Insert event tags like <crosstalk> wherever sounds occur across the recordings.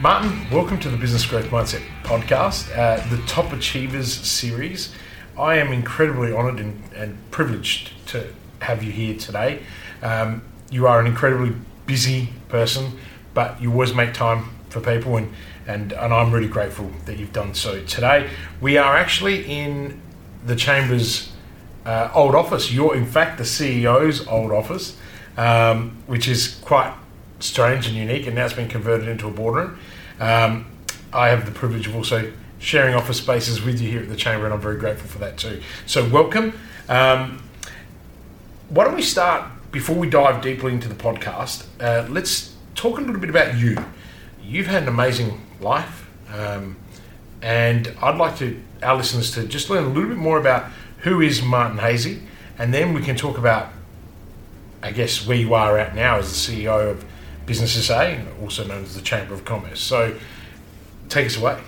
Martin, welcome to the Business Growth Mindset podcast, uh, the Top Achievers series. I am incredibly honoured and, and, privileged to have you here today. Um, you are an incredibly busy person, but you always make time for people, and, and, and I'm really grateful that you've done so today. We are actually in the Chamber's uh, old office. You're, in fact, the CEO's old office, um, which is quite strange and unique, and now it's been converted into a boardroom. Um, I have the privilege of also sharing office spaces with you here at the Chamber, and I'm very grateful for that too. So, welcome. Um, why don't we start before we dive deeply into the podcast? Uh, let's talk a little bit about you. You've had an amazing life, um, and I'd like to our listeners to just learn a little bit more about who is Martin Haese, and then we can talk about, I guess, where you are at now as the CEO of Business SA, also known as the Chamber of Commerce. So, take us away.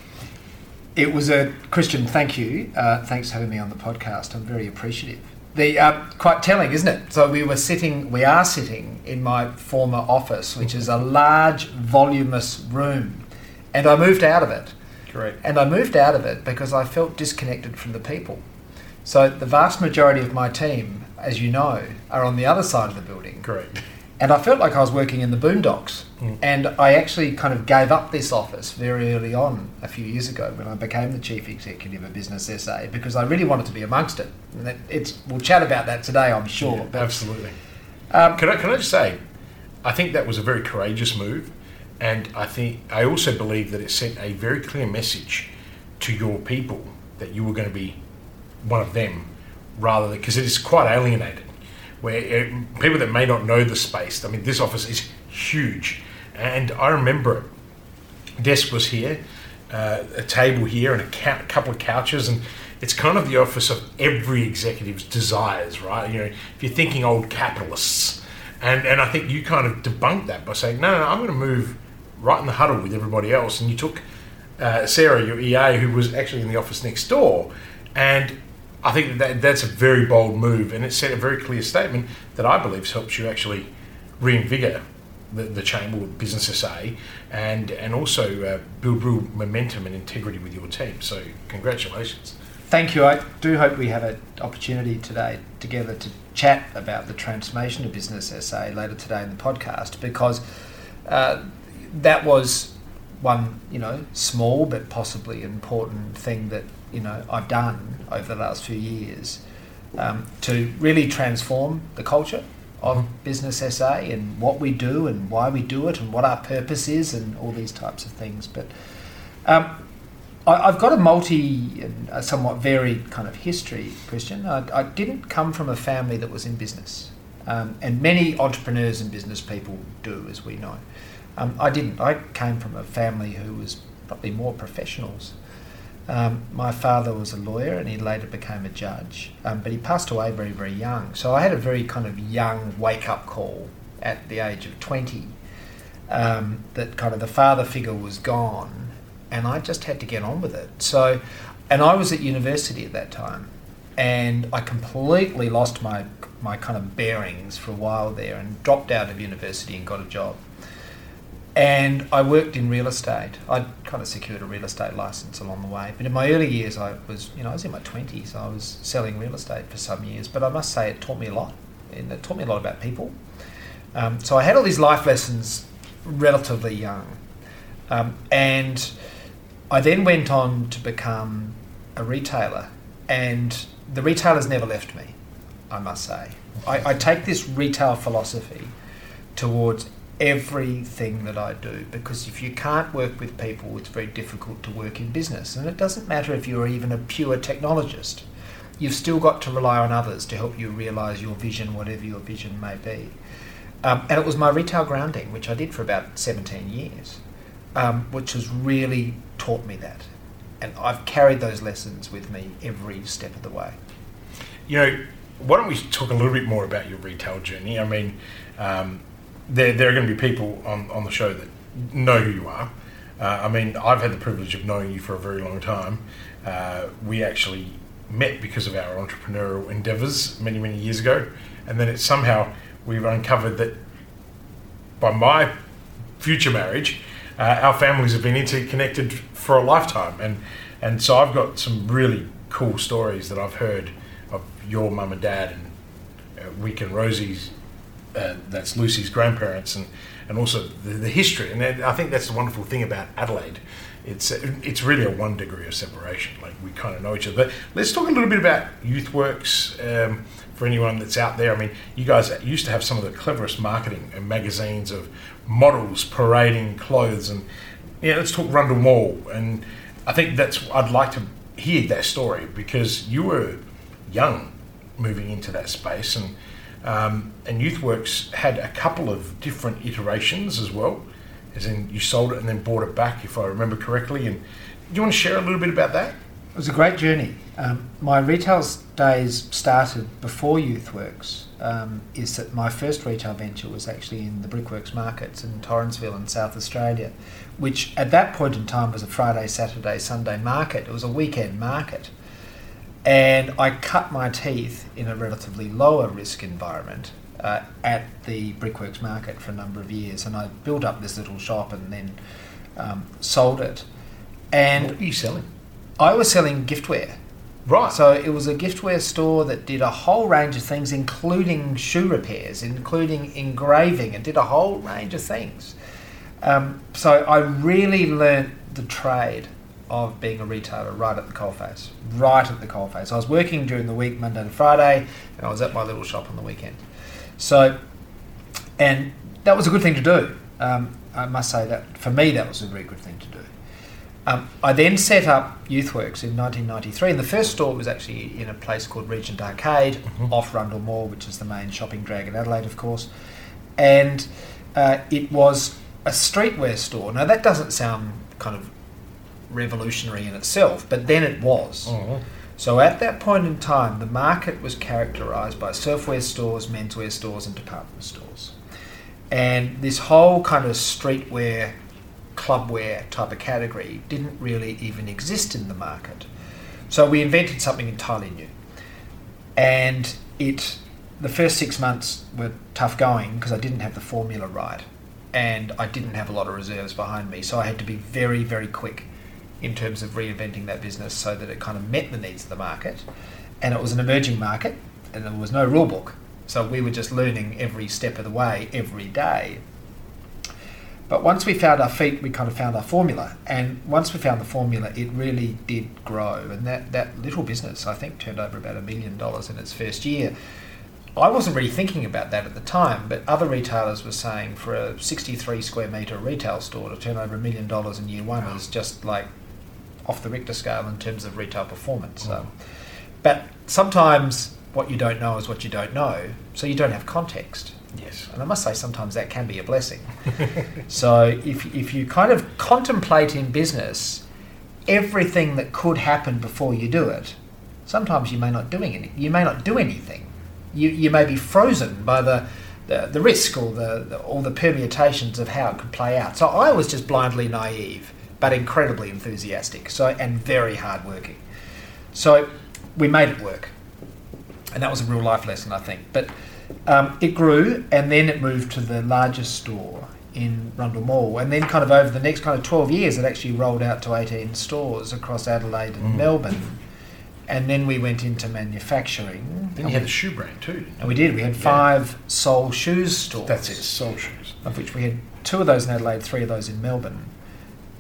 It was a Christian. Thank you. Uh, thanks for having me on the podcast. I'm very appreciative. The uh, quite telling, isn't it? So we were sitting, we are sitting in my former office, which is a large, voluminous room, and I moved out of it. Correct. And I moved out of it because I felt disconnected from the people. So the vast majority of my team, as you know, are on the other side of the building. Correct. <laughs> And I felt like I was working in the boondocks. Mm. And I actually kind of gave up this office very early on a few years ago when I became the chief executive of Business SA because I really wanted to be amongst it. And it's, we'll chat about that today, I'm sure. Yeah, absolutely. Um, can, I, can I just say, I think that was a very courageous move. And I think I also believe that it sent a very clear message to your people that you were going to be one of them rather than because it is quite alienated where uh, people that may not know the space, I mean, this office is huge. And I remember desk was here, uh, a table here, and a couple of couches, and it's kind of the office of every executive's desires, right? You know, if you're thinking old capitalists, and and I think you kind of debunked that by saying, no, no, no I'm going to move right in the huddle with everybody else, and you took uh, Sarah, your EA, who was actually in the office next door, and I think that that's a very bold move, and it sent a very clear statement that I believe helps you actually reinvigorate the, the chamber with Business SA and and also uh, build real momentum and integrity with your team. So congratulations. Thank you. I do hope we have an opportunity today together to chat about the transformation of Business SA later today in the podcast because uh, that was one you know small but possibly important thing that you know I've done over the last few years um, to really transform the culture of mm-hmm. Business SA and what we do and why we do it and what our purpose is and all these types of things. But um, I, have got a multi and a somewhat varied kind of history, Christian. I, I didn't come from a family that was in business. Um, and many entrepreneurs and business people do, as we know. Um, I didn't. I came from a family who was probably more professionals um, my father was a lawyer and he later became a judge, um, but he passed away very, very young. So I had a very kind of young wake up call at the age of 20 um, that kind of the father figure was gone and I just had to get on with it. So, and I was at university at that time and I completely lost my, my kind of bearings for a while there and dropped out of university and got a job and I worked in real estate. I kind of secured a real estate license along the way. But in my early years, I was, you know, I was in my twenties. I was selling real estate for some years. But I must say, it taught me a lot. And it taught me a lot about people. Um, so I had all these life lessons relatively young, um, and I then went on to become a retailer. And the retailers never left me. I must say, I, I take this retail philosophy towards everything that I do because if you can't work with people, it's very difficult to work in business. And it doesn't matter if you're even a pure technologist, you've still got to rely on others to help you realize your vision, whatever your vision may be. Um, and it was my retail grounding, which I did for about 17 years, um, which has really taught me that. And I've carried those lessons with me every step of the way. You know, why don't we talk a little bit more about your retail journey? I mean, um, there, there are going to be people on, on the show that know who you are. Uh, I mean, I've had the privilege of knowing you for a very long time. Uh, we actually met because of our entrepreneurial endeavours many, many years ago. And then it's somehow we've uncovered that by my future marriage, uh, our families have been interconnected for a lifetime, and and so I've got some really cool stories that I've heard of your mum and dad and uh, Wick and Rosie's. Uh, that's Lucy's grandparents, and and also the, the history. And I think that's the wonderful thing about Adelaide. It's it's really a one degree of separation. Like we kind of know each other. But let's talk a little bit about YouthWorks. Um, for anyone that's out there, I mean, you guys used to have some of the cleverest marketing and magazines of models parading clothes, and yeah, let's talk Rundle Mall. And I think that's I'd like to hear that story because you were young moving into that space, and um, and YouthWorks had a couple of different iterations as well, as in you sold it and then bought it back, if I remember correctly. And do you want to share a little bit about that? It was a great journey. Um, my retail days started before YouthWorks. Um, is that my first retail venture was actually in the Brickworks markets in Torrensville in South Australia, which at that point in time was a Friday, Saturday, Sunday market. It was a weekend market. And I cut my teeth in a relatively lower risk environment uh, at the Brickworks market for a number of years. And I built up this little shop and then um, sold it. And what are you selling? I was selling giftware. Right. So it was a giftware store that did a whole range of things, including shoe repairs, including engraving, and did a whole range of things. Um, so I really learnt the trade of being a retailer right at the coalface, right at the coalface. I was working during the week, Monday to Friday, and I was at my little shop on the weekend. So, and that was a good thing to do. Um, I must say that for me, that was a very good thing to do. Um, I then set up YouthWorks in 1993, and the first store was actually in a place called Regent Arcade, mm-hmm. off Rundle Mall, which is the main shopping drag in Adelaide, of course. And uh, it was a streetwear store. Now, that doesn't sound kind of revolutionary in itself, but then it was. Mm-hmm. So at that point in time, the market was characterised by surfwear stores, menswear stores, and department stores. And this whole kind of streetwear, clubwear type of category didn't really even exist in the market. So we invented something entirely new. And it, the first six months were tough going because I didn't have the formula right. And I didn't have a lot of reserves behind me. So I had to be very, very quick in terms of reinventing that business so that it kind of met the needs of the market. And it was an emerging market, and there was no rule book. So we were just learning every step of the way, every day. But once we found our feet, we kind of found our formula. And once we found the formula, it really did grow. And that, that little business, I think, turned over about a million dollars in its first year. I wasn't really thinking about that at the time, but other retailers were saying for a 63 square metre retail store to turn over a million dollars in year one is just like off the Richter scale in terms of retail performance. Mm. but sometimes what you don't know is what you don't know, so you don't have context. Yes. And I must say, sometimes that can be a blessing. <laughs> so if, if you kind of contemplate in business everything that could happen before you do it, sometimes you may not doing any, you may not do anything. You, you may be frozen by the, the, the risk or the, the, all the permutations of how it could play out. So I was just blindly naive but incredibly enthusiastic. So and very hardworking. So we made it work, and that was a real life lesson, I think. But um, it grew, and then it moved to the largest store in Rundle Mall, and then kind of over the next kind of twelve years, it actually rolled out to eighteen stores across Adelaide and mm. Melbourne. And then we went into manufacturing. Then you had a shoe brand too. And we did. We had five yeah. Soul Shoes stores. That's it, sole Shoes. Of which we had two of those in Adelaide, three of those in Melbourne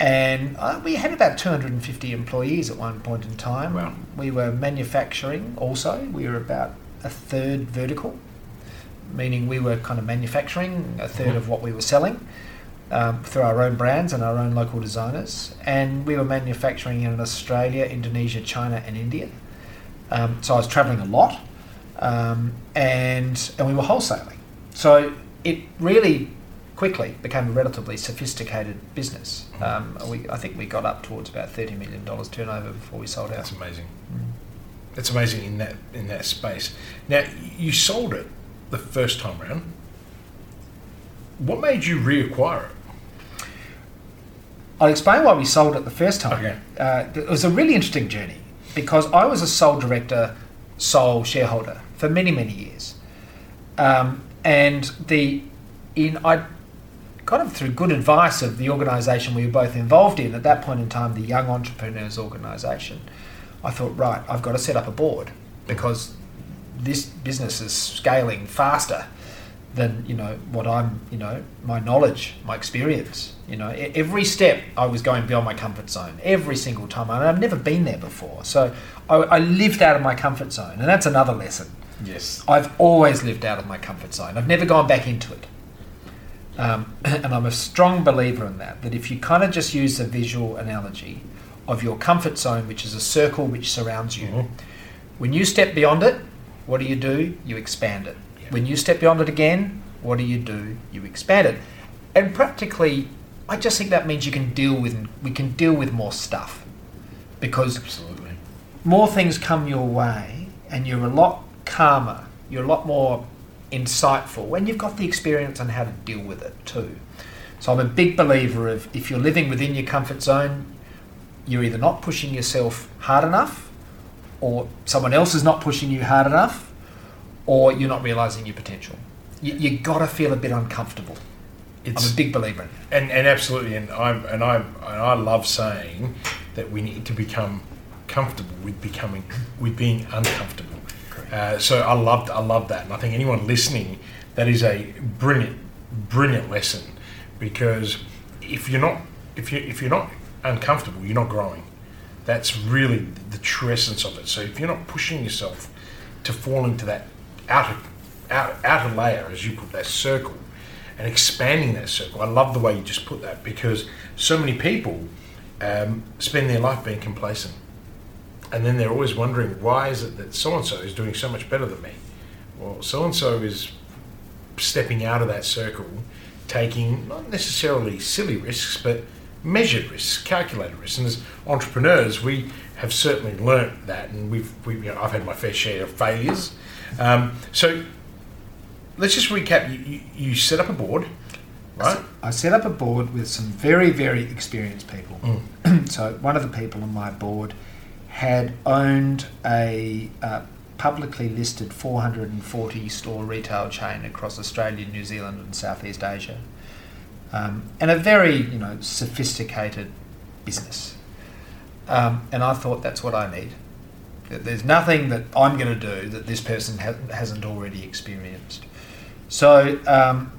and uh, we had about 250 employees at one point in time. Wow. We were manufacturing also. We were about a third vertical, meaning we were kind of manufacturing a 3rd mm-hmm. of what we were selling um, through our own brands and our own local designers. And we were manufacturing in Australia, Indonesia, China, and India. Um, so I was traveling a lot, um, and and we were wholesaling. So it really quickly became a relatively sophisticated business. Mm. Um, we, I think we got up towards about thirty million dollars turnover before we sold out. That's amazing. Mm. That's amazing in that in that space. Now you sold it the first time around. What made you reacquire it? I'll explain why we sold it the first time. Okay. Uh, it was a really interesting journey because I was a sole director, sole shareholder for many many years, um, and the in I kind of through good advice of the organisation we were both involved in at that point in time, the Young Entrepreneurs Organisation, I thought, right, I've got to set up a board because this business is scaling faster than you know what I'm you know my knowledge my experience you know. Every step I was going beyond my comfort zone every single time and I've never been there before. So I, I lived out of my comfort zone and that's another lesson. Yes. I've always lived out of my comfort zone. I've never gone back into it um, <clears throat> and I'm a strong believer in that that if you kind of just use the visual analogy of your comfort zone which is a circle which surrounds you Mhm. when you step beyond it what do you do you expand it Yeah. when you step beyond it again, what do you do? You expand it. And practically, I just think that means you can deal with we can deal with more stuff because Absolutely. more things come your way and you're a lot calmer, you're a lot more insightful, and you've got the experience on how to deal with it too. So I'm a big believer of if you're living within your comfort zone, you're either not pushing yourself hard enough, or someone else is not pushing you hard enough, or you're not realizing your potential. You, you got to feel a bit uncomfortable. I'm It's a big believer in it. and, and absolutely, and I and I and I love saying that we need to become comfortable with becoming with being uncomfortable. Uh, so I loved I love that, and I think anyone listening, that is a brilliant brilliant lesson, because if you're not if you if you're not uncomfortable, you're not growing. That's really the true essence of it. So if you're not pushing yourself to fall into that outer outer, outer layer, as you put that circle, and expanding that circle. I love the way you just put that because so many people um, spend their life being complacent, and then they're always wondering why is it that so and so is doing so much better than me. Well, so and so is stepping out of that circle, taking not necessarily silly risks, but measured risks, calculated risks. And as entrepreneurs, we have certainly learnt that, and we've, we, you know, I've had my fair share of failures. Um, so let's just recap. You, you, you set up a board, right? I set up a board with some very, very experienced people. <clears throat> so one of the people on my board had owned a uh, publicly listed 440 store retail chain across Australia, New Zealand, and Southeast Asia, um, and a very you know sophisticated business. Um, and I thought that's what I need. There's nothing that I'm going to do that this person ha- hasn't already experienced. So um,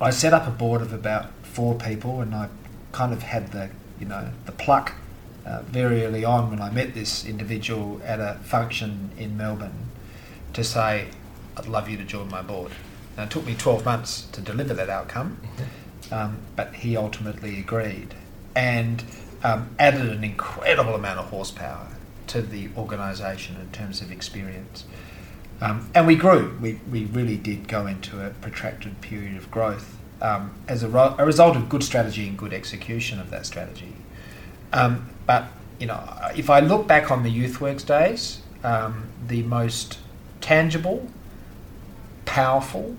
I set up a board of about four people, and I kind of had the you know the pluck uh, very early on when I met this individual at a function in Melbourne to say, "I'd love you to join my board." Now it took me 12 months to deliver that outcome, um, but he ultimately agreed and um, added an incredible amount of horsepower to the organisation in terms of experience. Um, and we grew. We, we really did go into a protracted period of growth um, as a, ro- a result of good strategy and good execution of that strategy. Um, but you know, if I look back on the YouthWorks days, um, the most tangible, powerful,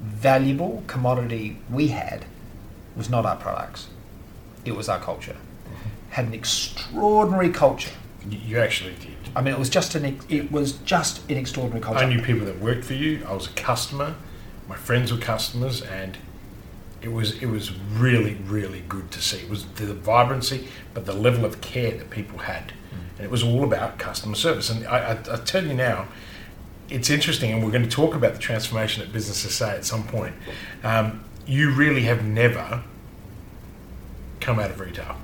valuable commodity we had was not our products; it was our culture. Had an extraordinary culture. You, you actually did. I mean, it was just an it was just an extraordinary culture. I knew people that worked for you. I was a customer. My friends were customers, and it was it was really really good to see. It was the vibrancy, but the level of care that people had, and it was all about customer service. And I, I, I tell you now, it's interesting, and we're going to talk about the transformation at Business SA at some point. Um, you really have never come out of retail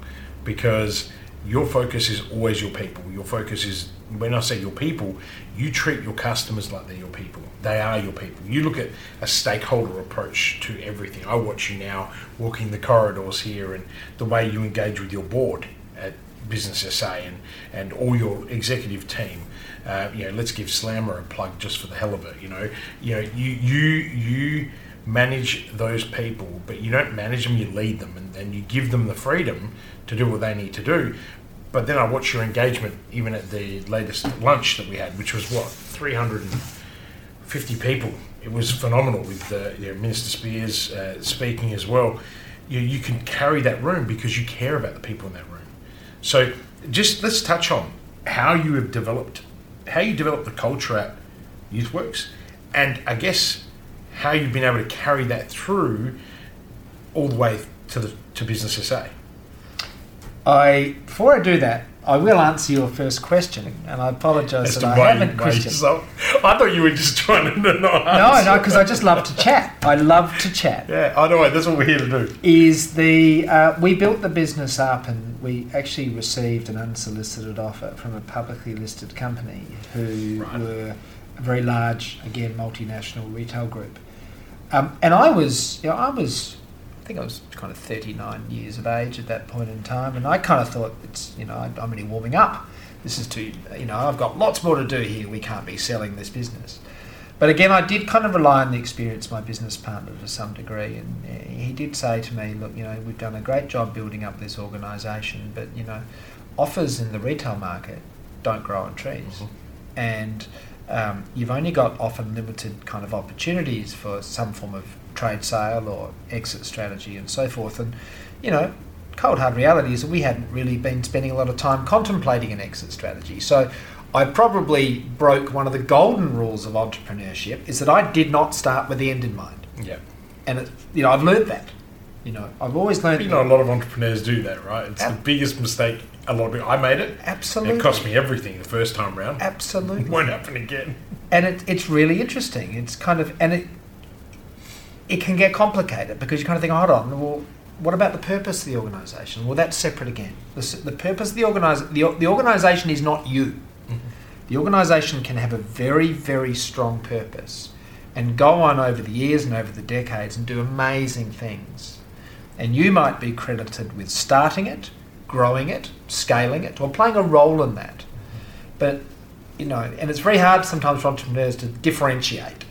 because your focus is always your people. Your focus is when I say your people, you treat your customers like they're your people. They are your people. You look at a stakeholder approach to everything. I watch you now walking the corridors here and the way you engage with your board at Business SA and, and all your executive team. Uh, you know, let's give Slammer a plug just for the hell of it. You know, you know, you you you manage those people, but you don't manage them. You lead them, and, and you give them the freedom to do what they need to do. But then I watch your engagement, even at the latest lunch that we had, which was what three hundred and fifty people. It was phenomenal with uh, you know, Minister Speirs uh, speaking as well. You, you can carry that room because you care about the people in that room. So just let's touch on how you have developed, how you developed the culture at YouthWorks, and I guess how you've been able to carry that through all the way to the to Business SA? I before I do that, I will answer your first question, and I apologise that I haven't questioned. yourself- I thought you were just trying to not No, no, because I just love to chat. I love to chat. <laughs> Yeah, I know. That's what we're here to do. Is the uh, we built the business up, and we actually received an unsolicited offer from a publicly listed company who Right. were a very large, again, multinational retail group. Um, and I was, you know, I was, think I was kind of 39 years of age at that point in time, and I kind of thought it's, you know, I'm only warming up. This is too, you know, I've got lots more to do here. We can't be selling this business. But again, I did kind of rely on the experience of my business partner to some degree, and uh, he did say to me, "Look, you know, we've done a great job building up this organisation, but you know, offers in the retail market don't grow on trees, Mhm. and um, you've only got often limited kind of opportunities for some form of trade sale or exit strategy and so forth. And you know, cold hard reality is that we hadn't really been spending a lot of time contemplating an exit strategy. So I probably broke one of the golden rules of entrepreneurship is that I did not start with the end in mind. Yeah. And it, you know, I've learned that. You know, I've always learned You know, a lot of entrepreneurs do that, right? It's the biggest mistake. A lot of people. I made it. absolutely It cost me everything the first time round. It absolutely won't happen again. and it, it's really interesting. It's kind of and it it can get complicated because you kind of think, hold on, well, what about the purpose of the organisation? Well, that's separate again. The, the purpose of the organis the, the organisation is not you. Mm-hmm. The organisation can have a very very strong purpose and go on over the years and over the decades and do amazing things. And you might be credited with starting it, growing it, scaling it, or playing a role in that. Mm-hmm. But you know, and it's very hard sometimes for entrepreneurs to differentiate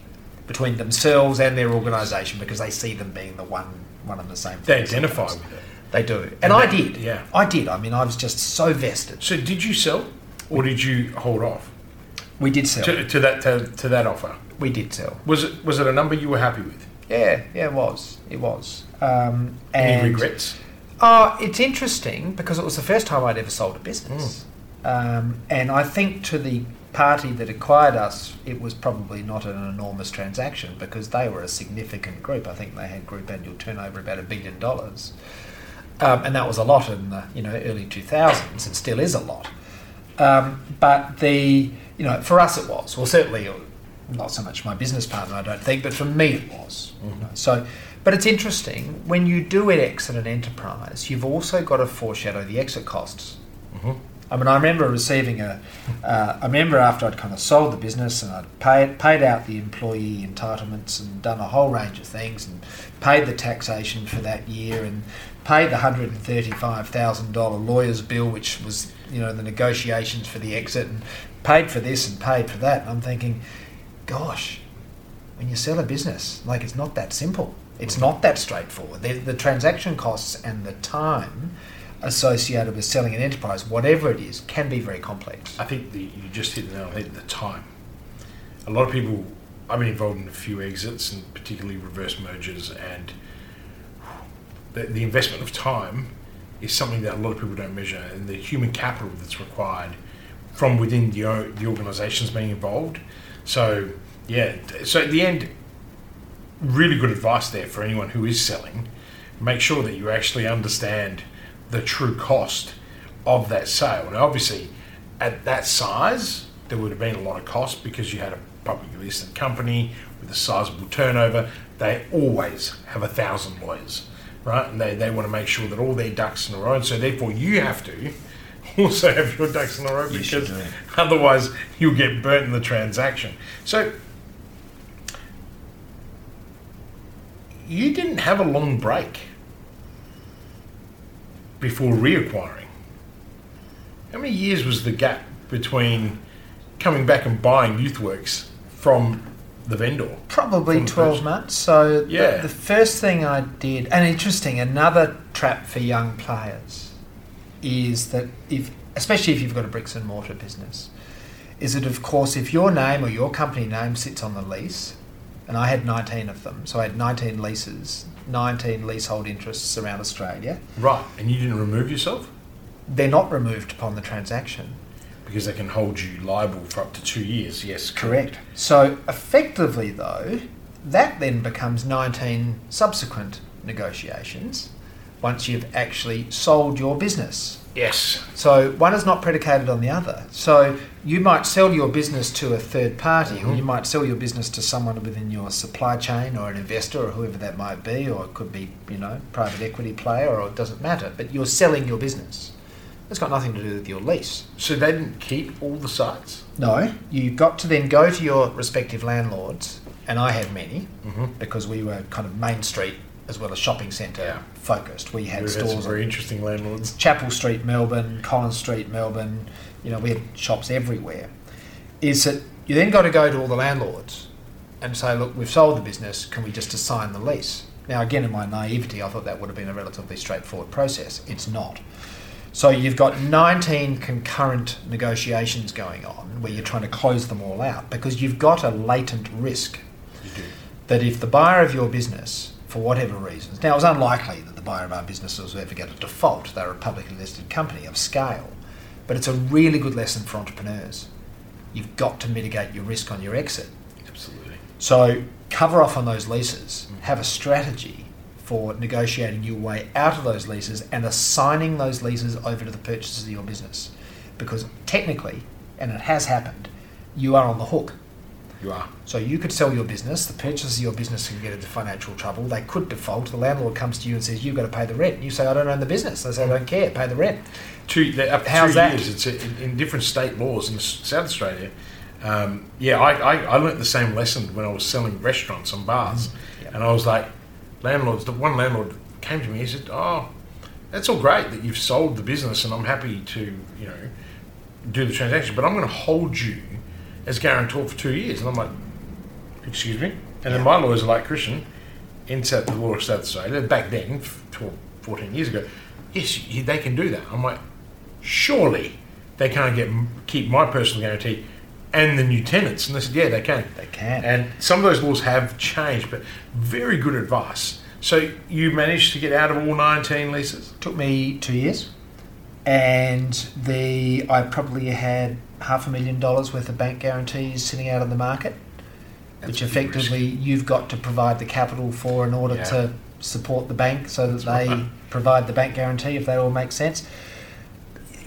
between themselves and their organisation because they see them being the one one and the same. They identify sometimes. with it. They do, and, And I did. yeah. I did. I mean, I was just so vested. So, did you sell, or did you hold off We did sell. to, to that to, to that offer? We did sell. Was it was it a number you were happy with? Yeah, yeah, it was. It was. Um, Any regrets? Oh, it's interesting because it was the first time I'd ever sold a business. Um, and I think to the party that acquired us, it was probably not an enormous transaction because they were a significant group. I think they had group annual turnover about a billion dollars. Um, and that was a lot in the you know early 2000s and still is a lot. Um, but the you know for us it was well certainly not so much my business partner I don't think but for me it was. you know. So, but it's interesting when you do an exit an enterprise, you've also got to foreshadow the exit costs. hmm I mean, I remember receiving a. Uh, I remember after I'd kind of sold the business and I'd paid paid out the employee entitlements and done a whole range of things and paid the taxation for that year and paid the hundred and thirty five thousand dollar lawyer's bill, which was you know the negotiations for the exit and paid for this and paid for that. And I'm thinking, gosh, when you sell a business, like it's not that simple. It's not that straightforward. The, the transaction costs and the time associated with selling an enterprise, whatever it is, can be very complex. I think the, you just hit the nail on the head. The time. A lot of people. I've been involved in a few exits, and particularly reverse mergers, and the, the investment of time is something that a lot of people don't measure, and the human capital that's required from within the the organisations being involved. So yeah. So at the end, really good advice there for anyone who is selling. Make sure that you actually understand the true cost of that sale. Now, obviously, at that size, there would have been a lot of cost because you had a publicly listed company with a sizable turnover. They always have a thousand lawyers, right? And they, they want to make sure that all their ducks in a row. And so, therefore, you have to <laughs> also have your ducks in a row Yes, you because otherwise you'll get burnt in the transaction. So, you didn't have a long break before reacquiring. How many years was the gap between coming back and buying YouthWorks from the vendor? Probably the 12 first- months. So the- the, first thing I did, and interesting, another trap for young players is that if, especially if you've got a bricks and mortar business, is that of course if your name or your company name sits on the lease, and I had 19 of them, so I had 19 leases, 19 leasehold interests around Australia. Right, and you didn't remove yourself They're not removed upon the transaction. because they can hold you liable for up to two years. Yes, Correct. So effectively, though, that then becomes 19 subsequent negotiations once you've actually sold your business. Yes. So one is not predicated on the other. So you might sell your business to a third party, or Mhm. you might sell your business to someone within your supply chain, or an investor, or whoever that might be, or it could be you know private equity player, or it doesn't matter. But you're selling your business. It's got nothing to do with your lease. So they didn't keep all the sites? No, you've got to then go to your respective landlords, and I had many Mm-hmm. because we were kind of Main Street as well as shopping centre Yeah. focused. We had some stores very interesting landlords. Chapel Street, Melbourne, Collins Street, Melbourne. You know, we had shops everywhere. Is that you then got to go to all the landlords and say, look, we've sold the business. Can we just assign the lease? Now, again, in my naivety, I thought that would have been a relatively straightforward process. It's not. So you've got 19 concurrent negotiations going on where you're trying to close them all out because you've got a latent risk that if the buyer of your business, for whatever reasons, now it was unlikely that the buyer of our businesses will ever get a default. They're a publicly listed company of scale, but it's a really good lesson for entrepreneurs. You've got to mitigate your risk on your exit. Absolutely. So cover off on those leases. Mm. Have a strategy for negotiating your way out of those leases and assigning those leases over to the purchasers of your business, because technically, and it has happened, you are on the hook. You are. So you could sell your business, the purchasers of your business can get into financial trouble, they could default, the landlord comes to you and says, You've got to pay the rent. You say, I don't own the business. They say, I don't care, pay the rent. Two, up to How's two that? years. It's in, in different state laws in South Australia. Um, yeah, I, I, I learnt the same lesson when I was selling restaurants and bars. Yeah. And I was like, landlords, the one landlord came to me, he said, Oh, that's all great that you've sold the business and I'm happy to, you know, do the transaction, but I'm going to hold you as guarantor for two years. And I'm like, Excuse me? And Yeah. then my lawyers are like, Christian, in South, the law of South Australia, back then, 12, 14 years ago, yes, they can do that. I'm like, surely they can't get keep my personal guarantee and the new tenants. And they said, yeah, they can. They can. And some of those laws have changed, but very good advice. So you managed to get out of all 19 leases? took me two years, and the I probably had half a million dollars worth of bank guarantees sitting out in the market, which That's big effectively you've got to provide the capital for in order Yeah. to support the bank so that That's they right. provide the bank guarantee if that all makes sense.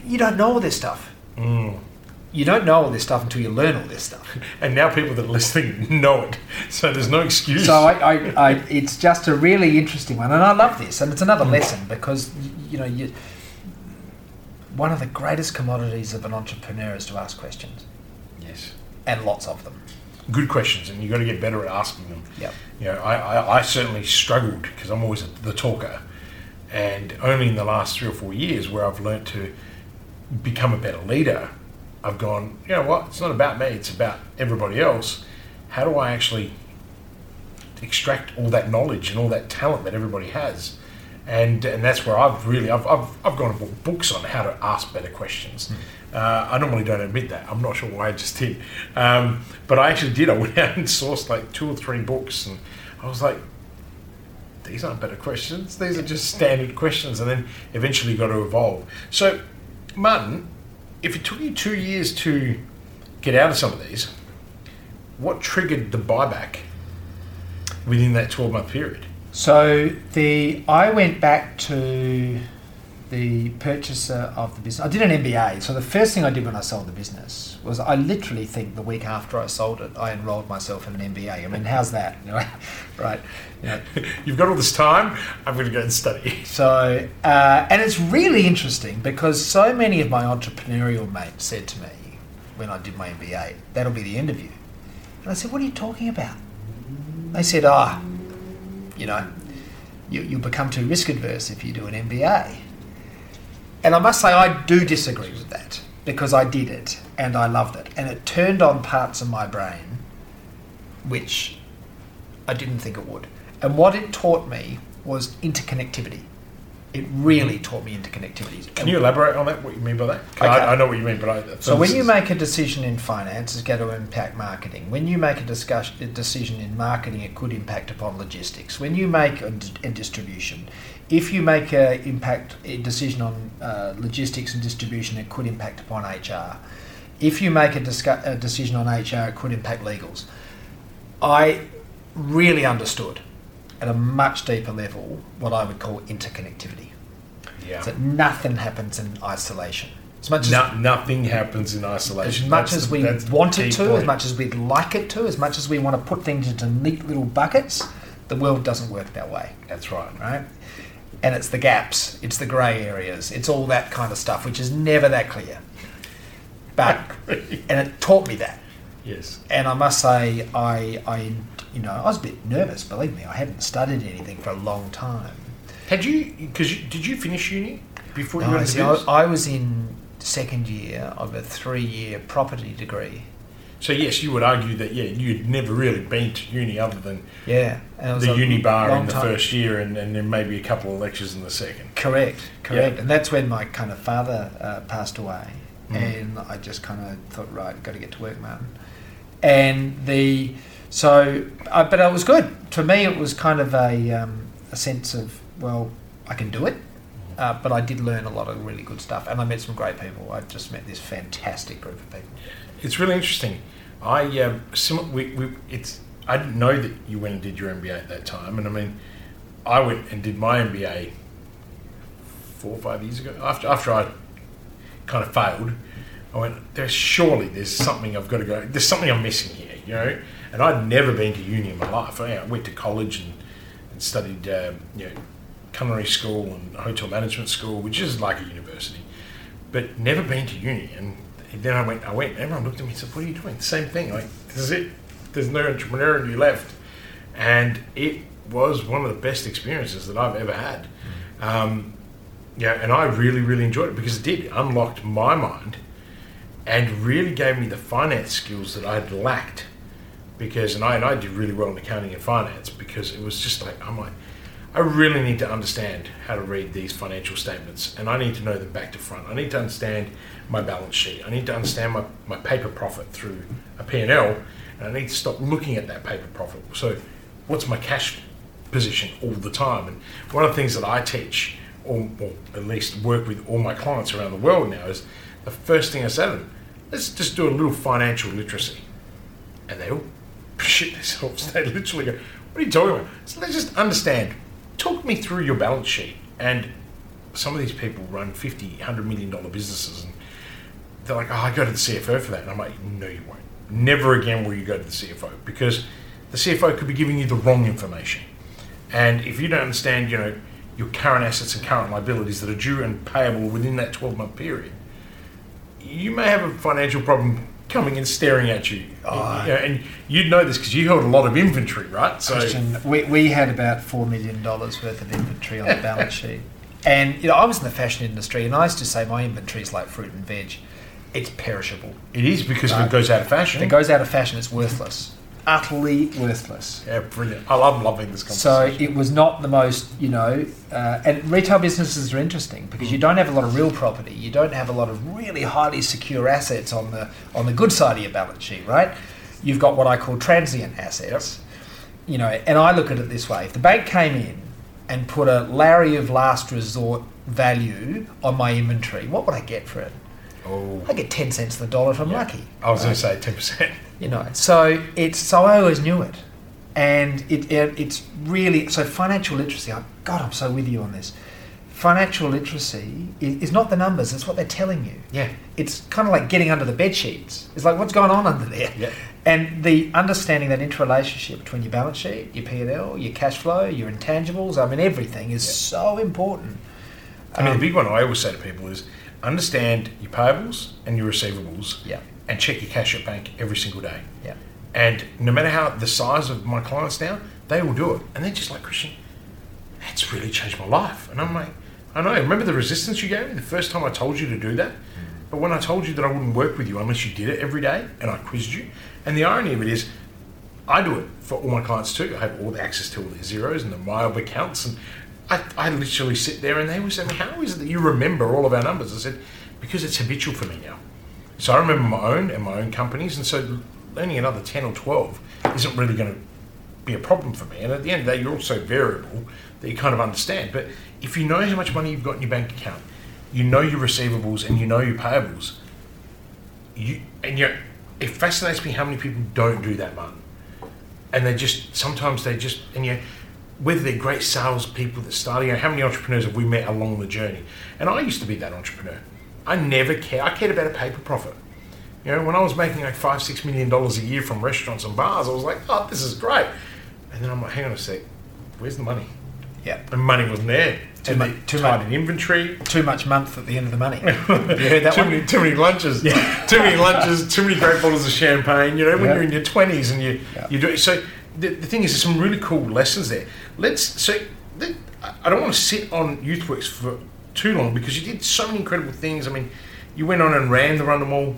You don't know all this stuff. Mm. You don't know all this stuff until you learn all this stuff. <laughs> And now people that are listening know it. So there's no excuse. So I, I, I, it's just a really interesting one, and I love this, and it's another lesson because you know you. One of the greatest commodities of an entrepreneur is to ask questions, yes. and lots of them. Good questions, and you've got to get better at asking them. Yeah. You know, I, I, I certainly struggled because I'm always the talker. And only in the last three or four years where I've learnt to become a better leader, I've gone, you know what, it's not about me, it's about everybody else. How do I actually extract all that knowledge and all that talent that everybody has? And, and that's where I've really I've, I've, I've gone and bought books on how to ask better questions. Uh, I normally don't admit that. I'm not sure why I just did, um, but I actually did. I <laughs> went out and sourced like two or three books, and I was like, these aren't better questions. These are just standard questions, and then eventually got to evolve. So, Martin, if it took you two years to get out of some of these, what triggered the buyback within that 12 month period? So the I went back to the purchaser of the business. I did an MBA. So the first thing I did when I sold the business was I literally think the week after I sold it, I enrolled myself in an MBA. I mean, how's that? You <laughs> know, right? You <laughs> know, You've got all this time, I'm going to go and study. <laughs> So, uh, and it's really interesting because so many of my entrepreneurial mates said to me when I did my MBA, that'll be the interview. And I said, what are you talking about? They said, ah, you know, you, you'll become too risk adverse if you do an MBA. And I must say, I do disagree with that because I did it and I loved it. And it turned on parts of my brain which I didn't think it would. And what it taught me was interconnectivity. It really taught me interconnectivity. Can you elaborate on that? What you mean by that? Okay. I, I know what you mean, but I. So when you make a decision in finance, it's going to impact marketing. When you make a, discuss, a decision in marketing, it could impact upon logistics. When you make a, a distribution, if you make a impact a decision on uh, logistics and distribution, it could impact upon HR. If you make a, a decision on HR, it could impact legals. I really understood at a much deeper level what I would call interconnectivity. Yeah. So nothing happens in isolation. As much as, No, nothing happens in isolation. as much That's as we the want it to, as much as we'd like it to, as much as we want to put things into neat little buckets, the world doesn't work that way, That's right. right? And it's the gaps, it's the grey areas, it's all that kind of stuff, which is never that clear. But <laughs> and it taught me that. Yes. And I must say, I, I, you know, I was a bit nervous. Believe me, I hadn't studied anything for a long time. Had you? Because did you finish uni before you went into I. I was in second year of a three-year property degree. So yes, you would argue that yeah, you'd never really been to uni other than Yeah, the uni bar in the time- first year, and, and then maybe a couple of lectures in the second. Correct, correct, Yeah. and that's when my kind of father uh, passed away, Mhm. and I just kind of thought, right, got to get to work, Martin. And the so, uh, but it was good for me. It was kind of a um, a sense of well, I can do it. Uh, but I did learn a lot of really good stuff, and I met some great people. I just met this fantastic group of people. It's really interesting. I um, sim- we, we, it's I didn't know that you went and did your MBA at that time, and I mean, I went and did my MBA four or five years ago after after I kind of failed. I went, there's surely there's something I've got to go. There's something I'm missing here, you know. And I'd never been to uni in my life. I, went to college and, and studied, um, you know, culinary school and hotel management school, which is like a university, but never been to uni. And then I went, I went. And everyone looked at me and said, "What are you doing?" The same thing. Like this is it. There's no entrepreneur in you left, and it was one of the best experiences that I've ever had. Um, yeah, and I really, really enjoyed it because it did it unlocked my mind and really gave me the finance skills that I had lacked. Because and I and I did really well in accounting and finance because it was just like I'm like I really need to understand how to read these financial statements and I need to know them back to front. I need to understand my balance sheet. I need to understand my, my paper profit through a P&L and I need to stop looking at that paper profit. So what's my cash position all the time? And one of the things that I teach or, or at least work with all my clients around the world now is the first thing I say to them, let's just do a little financial literacy. And they all <laughs> shit themselves. They literally go, what are you talking about? So let's just understand. Talk me through your balance sheet. And some of these people run 50, 100 million dollar businesses and they're like, oh, I go to the CFO for that. And I'm like, no, you won't. Never again will you go to the CFO because the CFO could be giving you the wrong information. And if you don't understand, you know, your current assets and current liabilities that are due and payable within that 12 month period, you may have a financial problem coming and staring at you. Oh. You know, and you'd know this because you held a lot of inventory, right? So Christian, we, we had about four million dollars worth of inventory on the balance <laughs> sheet, and you know I was in the fashion industry, and I used to say my inventory is like fruit and veg, it's perishable. it is because if it goes out of fashion. If it goes out of fashion, it's worthless, utterly worthless. yeah, brilliant. I love loving this conversation. So it was not the most, you know, uh, and retail businesses are interesting because you don't have a lot of real property. You don't have a lot of really highly secure assets on the on the good side of your balance sheet, right? You've got what I call transient assets. You know, and I look at it this way: if the bank came in and put a Larry of last resort value on my inventory, what would I get for it? oh, I get ten cents the dollar if I'm Yeah. lucky. I was going to say 10%. You know so it's so i always knew it. And it, it it's really so financial literacy I, god i'm so with you on this. Financial literacy is, is not the numbers it's what they're telling you. Yeah. it's kind of like getting under the bed sheets. It's like what's going on under there? Yeah. and the understanding that interrelationship between your balance sheet your p&l your cash flow your intangibles i mean everything is Yeah. so important. I mean, Um, the big one I always say to people is understand your payables and your receivables yeah and check your cash at bank every single day. yeah And no matter how the size of my clients now, they will do it. And they're just like, Christian, that's really changed my life. And I'm like, I know. Remember the resistance you gave me the first time I told you to do that? Mm. But when I told you that I wouldn't work with you unless you did it every day and I quizzed you. And the irony of it is, I do it for all my clients too. I have all the access to all their Xeros and the MYOB accounts. And I, I literally sit there and they always say, well, How is it that you remember all of our numbers? I said, Because it's habitual for me now. So I remember my own and my own companies. And so learning another 10 or 12 isn't really going to be a problem for me. And at the end of the day, you're also variable that you kind of understand. But if you know how much money you've got in your bank account, you know your receivables and you know your payables, you and you it fascinates me how many people don't do that, Martin. And they just sometimes they just and you whether they're great salespeople that start, you know, how many entrepreneurs have we met along the journey? And I used to be that entrepreneur. I never cared. I cared about a paper profit. You know, when I was making like five, six million dollars a year from restaurants and bars, I was like, oh, this is great. And then I'm like, hang on a sec, where's the money? Yeah. And money wasn't there. Too mu- too much- in inventory. Too much month at the end of the money. <laughs> You heard that too one? many, too many lunches. Yeah. <laughs> too many lunches. Too many great bottles of champagne. You know, when Yeah. you're in your twenties and you Yeah. you do so. The, the thing is, there's some really cool lessons there. Let's so. I don't want to sit on YouthWorks for too long because you did so many incredible things. I mean, you went on and ran the Rundle Mall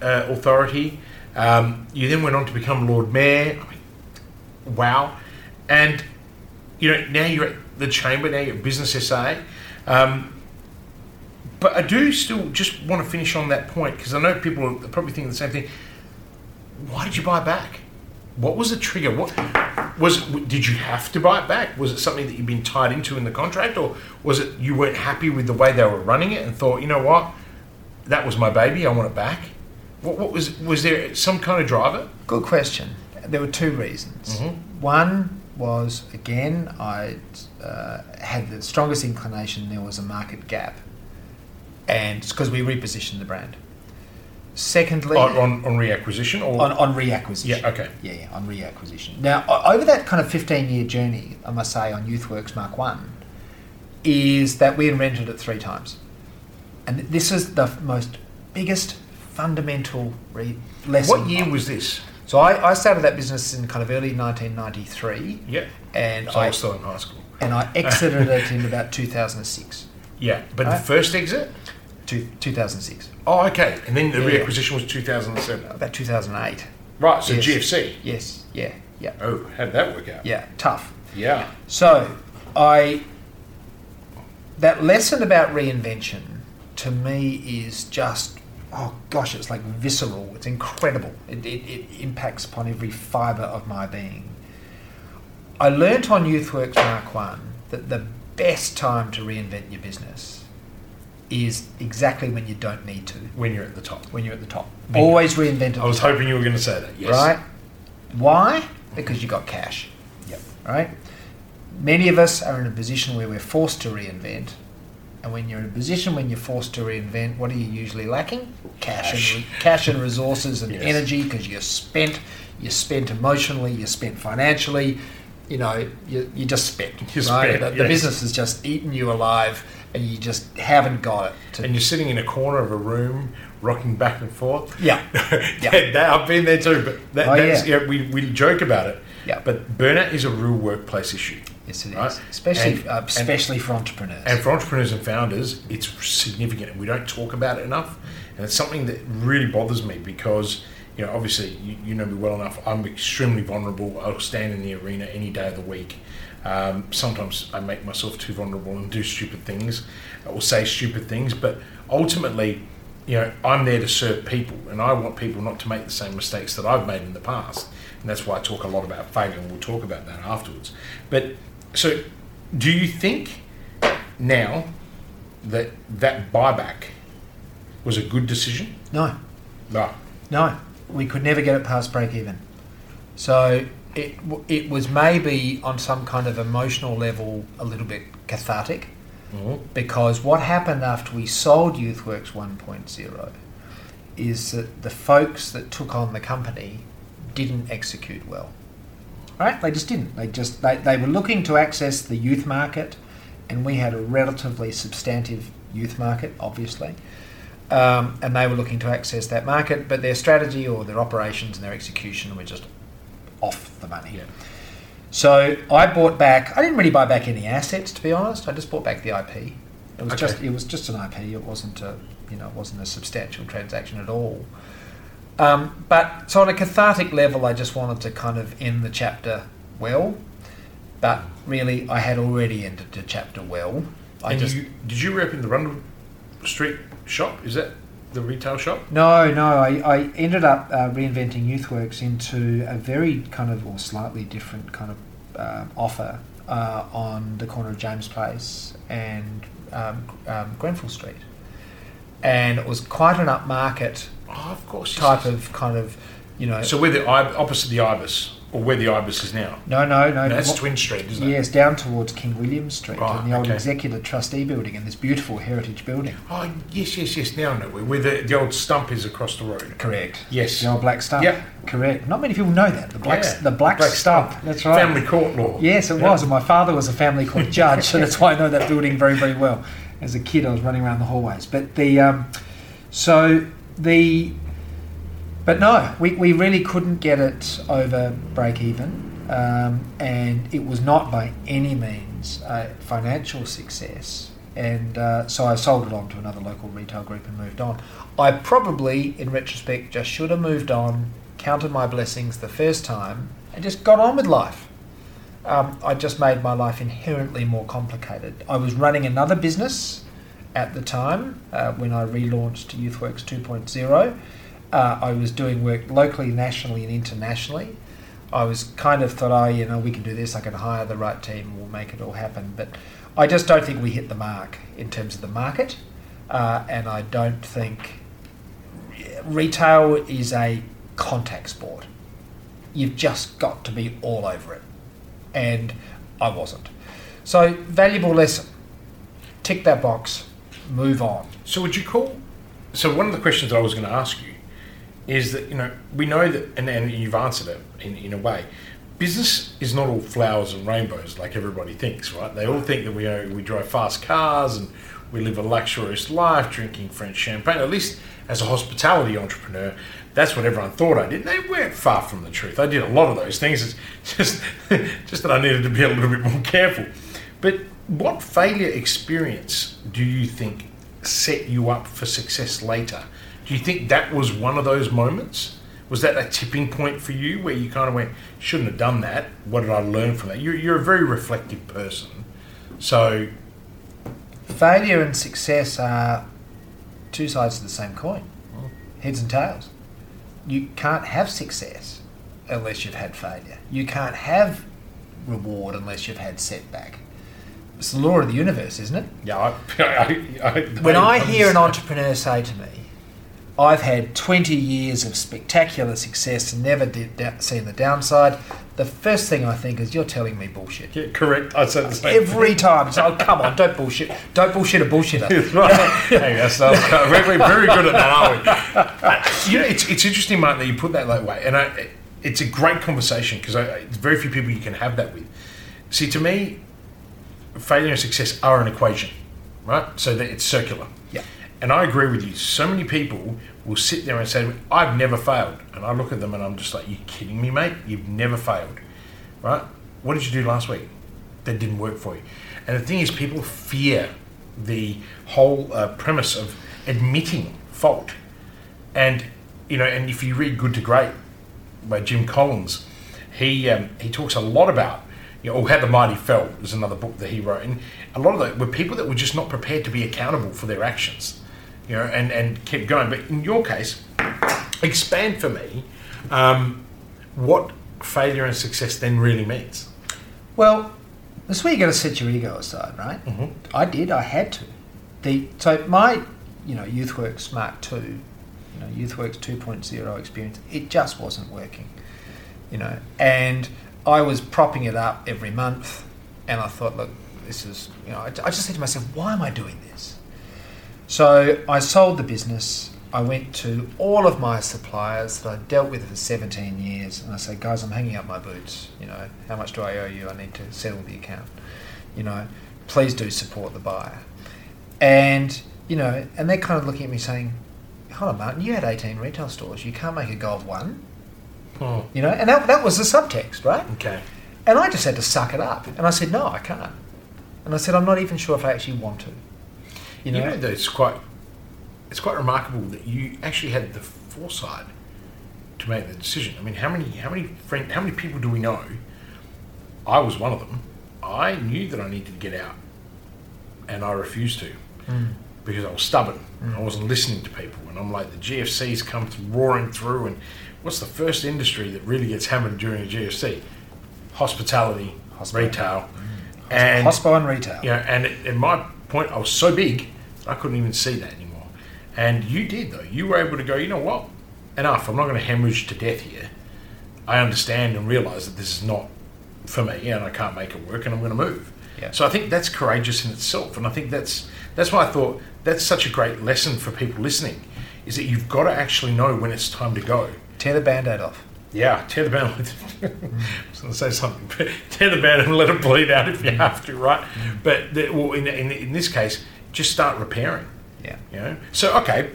uh, Authority. Um, you then went on to become Lord Mayor. I mean, wow. And you know now you're at the chamber. Now you're at Business SA. Um, but I do still just want to finish on that point because I know people are probably thinking the same thing. Why did you buy back? What was the trigger? What was? Did you have to buy it back? Was it something that you'd been tied into in the contract, or was it you weren't happy with the way they were running it and thought, you know what, that was my baby, I want it back? What, what was? Was there some kind of driver? Good question. There were two reasons. Mhm. One was, again, I uh, had the strongest inclination there was a market gap. And because we repositioned the brand. Secondly, On, on, on reacquisition or on, on reacquisition. Yeah, okay. Yeah, yeah, on reacquisition. Now, over that kind of 15 year journey, I must say, on YouthWorks Mark 1, is that we invented it three times. And this is the most biggest fundamental re- lesson. what year was this? So I, I started that business in kind of early 1993, Yeah, and so I I was still in high school. and I exited it in about 2006. <laughs> Yeah, but Right. the first exit. Two, 2006, Oh, okay, and then the Yeah, yeah. reacquisition was 2007. about 2008. Right, so Yes. GFC. Yes, yeah, yeah, Oh, how did that work out? yeah, tough. Yeah. So I that lesson about reinvention to me is just oh gosh, it's like visceral. It's incredible. It, it, it impacts upon every fibre of my being. I learnt on YouthWorks Mark One that the best time to reinvent your business is exactly when you don't need to, When you're at the top. when you're at the top. Bingo. Always reinvent I was top. hoping you were going to say that. Yes. Right? Why? Because you got cash. Yep. Right? Many of us are in a position where we're forced to reinvent. And when you're in a position when you're forced to reinvent, what are you usually lacking? Cash, Cash. and re- cash and resources and Yes. energy because you're spent. You're spent emotionally. You're spent financially. You know, you, you just spent. You're right? spent, the, the yes. business has just eaten you alive, and you just haven't got it. To, And you're sitting in a corner of a room, rocking back and forth. yeah, <laughs> yeah. that, I've been there too. But that, Oh, that's, yeah. yeah. we, we joke about it. yeah. But burnout is a real workplace issue. yes, it is. Right. Especially, And- uh, and- especially for entrepreneurs. And for entrepreneurs and founders, it's significant, and we don't talk about it enough. And it's something that really bothers me because, you know, obviously you, you know me well enough. I'm extremely vulnerable. I'll stand in the arena any day of the week. Um, sometimes I make myself too vulnerable and do stupid things, or say stupid things. But ultimately, you know, I'm there to serve people, and I want people not to make the same mistakes that I've made in the past. And that's why I talk a lot about failure, and we'll talk about that afterwards. But so, do you think now that that buyback was a good decision? no, No. No, we could never get it past break even. So it it was maybe on some kind of emotional level a little bit cathartic Mm-hmm. because what happened after we sold YouthWorks 1.0 is that the folks that took on the company didn't execute well. Right? They just didn't. They just they, they were looking to access the youth market, and we had a relatively substantive youth market, obviously. Um, and they were looking to access that market, but their strategy or their operations and their execution were just off the money. Yeah. So I bought back. I didn't really buy back any assets, to be honest. I just bought back the IP. It was Okay. just it was just an IP. It wasn't a you know it wasn't a substantial transaction at all. Um, but so on a cathartic level, I just wanted to kind of end the chapter well. But really, I had already ended the chapter well. I and just you, did you reopen the Rundle Street shop? Is that the retail shop? No, no. I, I ended up uh, reinventing YouthWorks into a very kind of or slightly different kind of uh, offer uh, on the corner of James Place and um, um, Grenfell Street, and it was quite an upmarket Oh, of course. type of kind of you know So we're the I- opposite the Ibis. Or where the Ibis is now. No, no, no. No, that's Mo- Twin Street, isn't it? Yes, down towards King William Street Right, and the old okay. Executive Trustee building and this beautiful heritage building. Oh, yes, yes, yes. Now I know where, where the, the old stump is across the road. Correct. Yes. The old black stump. Yep. Correct. Not many people know that. The black, Yeah, the black, black stump. stump. That's right. Family court law. Yes, it Yeah. was. And my father was a family court <laughs> judge, so that's why I know that building very, very well. As a kid, I was running around the hallways. But the, um, so the, but no, we, we really couldn't get it over break even. Um, and it was not by any means a financial success. And uh, so I sold it on to another local retail group and moved on. I probably, in retrospect, just should have moved on, counted my blessings the first time, and just got on with life. Um, I just made my life inherently more complicated. I was running another business at the time uh, when I relaunched YouthWorks 2.0. Uh, I was doing work locally, nationally, and internationally. I was kind of thought, oh, you know, we can do this. I can hire the right team. We'll make it all happen. But I just don't think we hit the mark in terms of the market, uh, and I don't think retail is a contact sport. You've just got to be all over it, and I wasn't. So valuable lesson. Tick that box. Move on. So would you call? So one of the questions I was going to ask you is that you know we know that, and, and you've answered it in, in a way. Business is not all flowers and rainbows like everybody thinks, right? They all think that we uh, we drive fast cars and we live a luxurious life, drinking French champagne. At least as a hospitality entrepreneur, that's what everyone thought I did. They weren't far from the truth. I did a lot of those things. It's just <laughs> just that I needed to be a little bit more careful. But what failure experience do you think set you up for success later? Do you think that was one of those moments? Was that a tipping point for you where you kind of went, shouldn't have done that? What did I learn from that? You're, you're a very reflective person. So, Failure and success are two sides of the same coin, heads and tails. You can't have success unless you've had failure. You can't have reward unless you've had setback. It's the law of the universe, isn't it? yeah, I, <laughs> I, I, When I hear an entrepreneur say to me, I've had 20 years of spectacular success and never did da- seen the downside, the first thing I think is, you're telling me bullshit. Yeah, correct. I said the same Every time. So, oh, come on, don't bullshit. Don't bullshit a bullshitter. <laughs> right. hey, that's, that's, we're, we're very good at that, aren't we? Uh, you know, it's, it's interesting, Martin, that you put that that way, and I, it's a great conversation because it's very few people you can have that with. See, to me, failure and success are an equation, right? So that it's circular. And I agree with you. So many people will sit there and say, "I've never failed," and I look at them and I'm just like, You're kidding me, mate? You've never failed, right? What did you do last week that didn't work for you?" And the thing is, people fear the whole uh, premise of admitting fault. And you know, and if you read Good to Great by Jim Collins, he um, he talks a lot about you know, or How the Mighty Fell is another book that he wrote, and a lot of that were people that were just not prepared to be accountable for their actions, you know, and and kept going. But in your case, expand for me um, what failure and success then really means. Well, that's where you got to set your ego aside, right? Mhm. I did. I had to. The so my, you know, YouthWorks Mark Two, you know, YouthWorks 2.0 experience, it just wasn't working, you know, and I was propping it up every month, and I thought, look, this is, you know, I, I just said to myself, why am I doing this? So I sold the business. I went to all of my suppliers that I dealt with for 17 years, and I said, guys, I'm hanging up my boots. You know, how much do I owe you? I need to settle the account. You know, please do support the buyer. And you know, and they're kind of looking at me saying, hold on, Martin, you had 18 retail stores. You can't make a go of one. Oh, You know, and that, that was the subtext, right? okay. And I just had to suck it up. And I said, no, I can't. And I said, I'm not even sure if I actually want to. You know, You know, though, it's quite it's quite remarkable that you actually had the foresight to make the decision. I mean, how many how many friend how many people do we know? I was one of them. I knew that I needed to get out, and I refused to Mm. because I was stubborn. Mm. I wasn't listening to people, and I'm like the GFCs come roaring through, and what's the first industry that really gets hammered during a GFC? Hospitality, Hospitality. retail, and Hospo and retail. you know, and at my point, I was so big, I couldn't even see that anymore. And you did though. You were able to go. You know what? Enough. I'm not going to hemorrhage to death here. I understand and realise that this is not for me, and I can't make it work, and I'm going to move. Yeah. So I think that's courageous in itself, and I think that's that's why I thought that's such a great lesson for people listening, is that you've got to actually know when it's time to go. Tear the band-aid off. Yeah, tear the band. <laughs> I was going to say something. Tear the band and let it bleed out if you have to, right? But the, well, in, in, in this case, just start repairing. Yeah. You know. So okay,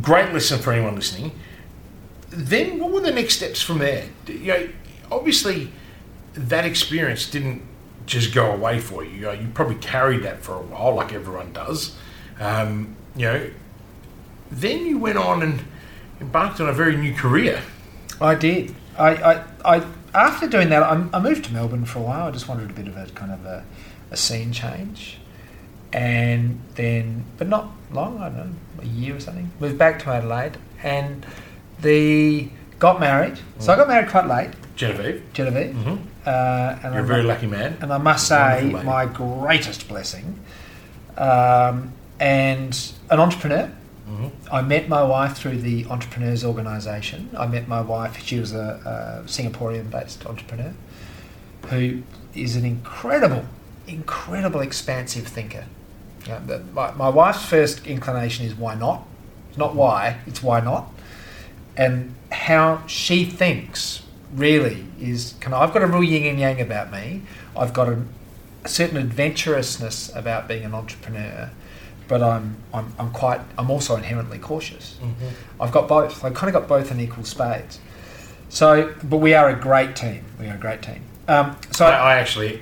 great lesson for anyone listening. Then what were the next steps from there? You know, obviously, that experience didn't just go away for you. You, know, you probably carried that for a while, like everyone does. Um, you know. Then you went on and embarked on a very new career. I did. I, I, I after doing that, I, I moved to Melbourne for a while. I just wanted a bit of a kind of a, a scene change, and then, but not long. I don't know, a year or something. Moved back to Adelaide, and the got married. So I got married quite late, Genevieve. Genevieve. hmm Uh, and You're a very lucky man. and I must say, my greatest blessing, um, and an entrepreneur. Hmm I met my wife through the Entrepreneurs Organisation. I met my wife, she was a, a Singaporean based entrepreneur who is an incredible, incredible expansive thinker. Know, the, my, my wife's first inclination is why not? It's not why, it's why not. And how she thinks really is can of, I've got a real yin and yang about me. I've got a, a certain adventurousness about being an entrepreneur but I'm, I'm, I'm quite I'm also inherently cautious. I've got both. I've kind of got both in equal spades. So, but we are a great team. We are a great team. Um, so, I, I actually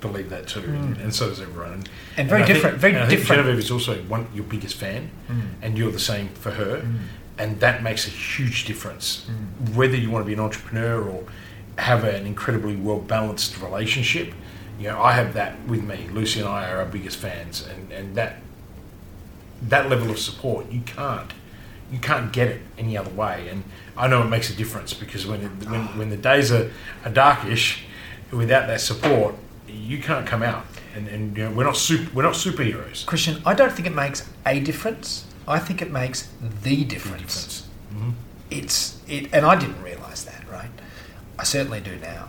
believe that too, Mm. and so does everyone. And, and very I think- different. very and I think different. Genevieve is also one your biggest fan, Mm. and you're the same for her, Mm. and that makes a huge difference. Mm. Whether you want to be an entrepreneur or have an incredibly well balanced relationship, you know, I have that with me. Lucy and I are our biggest fans, and, and that that level of support you can't you can't get it any other way. And I know it makes a difference because when it, when, when the days are, are darkish, without that support, you can't come out. And, and you know, we're not super, we're not superheroes. Christian, I don't think it makes a difference. I think it makes the difference. Difference. Mhm. It's it, and I didn't realise that. Right, I certainly do now.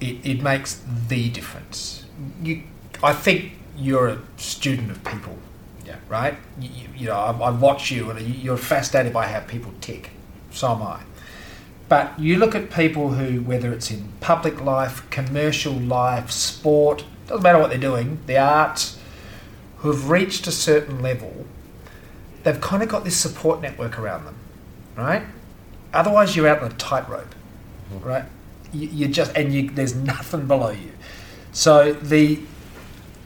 It, it makes the difference. You, I think you're a student of people. Yeah. right? You, you, you know, I, I watch you and you're fascinated by how people tick. So am I. But you look at people who, whether it's in public life, commercial life, sport, doesn't matter what they're doing, the arts, who've reached a certain level, they've kind of got this support network around them, right? Otherwise, you're out on a tightrope, Mhm. right? You, you just and you, there's <laughs> nothing below you. So the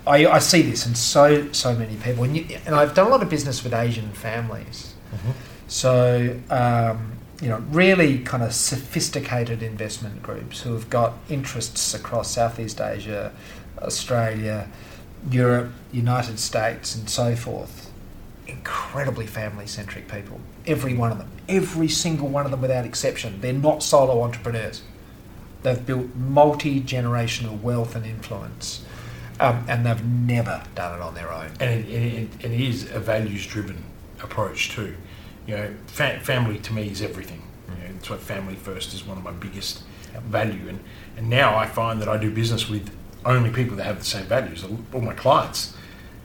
I, I see this in so so many people, and, you, and I've done a lot of business with Asian families. Mhm. So um, you know, really kind of sophisticated investment groups who have got interests across Southeast Asia, Australia, Europe, United States, and so forth. Incredibly family centric people. Every one of them. Every single one of them without exception. They're not solo entrepreneurs. They've built multi generational wealth and influence. Um, and they've never done it on their own. And it, it, it is a values driven approach too. You know, fa- family to me is everything. You know, that's why family first is one of my biggest value. And, and now I find that I do business with only people that have the same values, all my clients.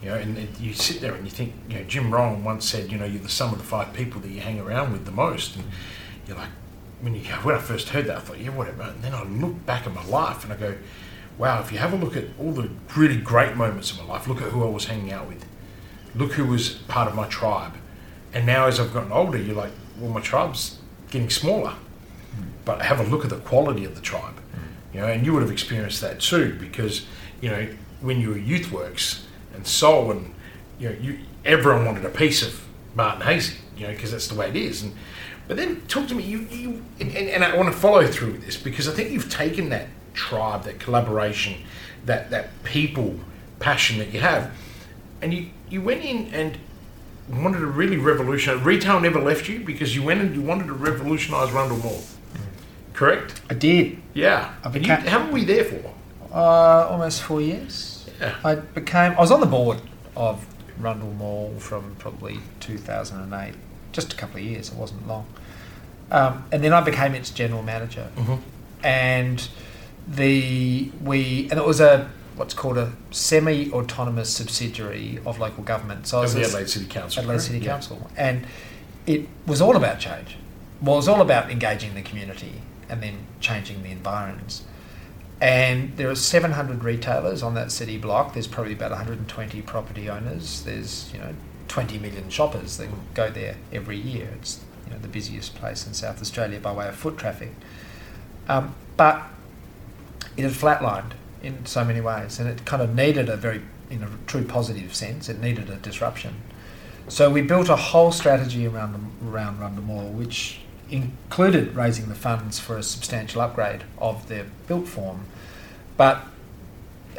You know, and it, you sit there and you think, you know, Jim Rohn once said, you know, you're the sum of the five people that you hang around with the most. And you're like, when you when I first heard that, I thought, yeah, whatever. And then I look back at my life and I go, wow, if you have a look at all the really great moments of my life, look at who I was hanging out with, look who was part of my tribe. And now as I've gotten older, you're like, well, my tribe's getting smaller. But have a look at the quality of the tribe. You know, and you would have experienced that too, because, you know, when you were YouthWorks and Soul and, you know, you, everyone wanted a piece of Martin Haese, you know, because that's the way it is. And But then talk to me, you, you and, and and I want to follow through with this because I think you've taken that tribe, that collaboration, that, that people passion that you have, and you, you went in and wanted to really revolutionize. Retail never left you because you went and you wanted to revolutionize Rundle Mall. Correct? I did. Yeah. I And you, became- how were we there for? Uh, almost four years. Yeah. I became. I was on the board of Rundle Mall from probably 2008, just a couple of years. It wasn't long. Um, and then I became its general manager. Mhm. And the we and it was a what's called a semi-autonomous subsidiary of local government. So I was the Adelaide City Council. Adelaide correct? City Yeah. Council, and it was all about change. Well, it was all about engaging the community and then changing the environs. And there are 700 retailers on that city block. There's probably about 120 property owners. There's you know 20 million shoppers that go there every year. It's you know the busiest place in South Australia by way of foot traffic. Um, but it had flatlined in so many ways, and it kind of needed a very, in a true positive sense, it needed a disruption. So we built a whole strategy around the, around Mall, which included raising the funds for a substantial upgrade of their built form, but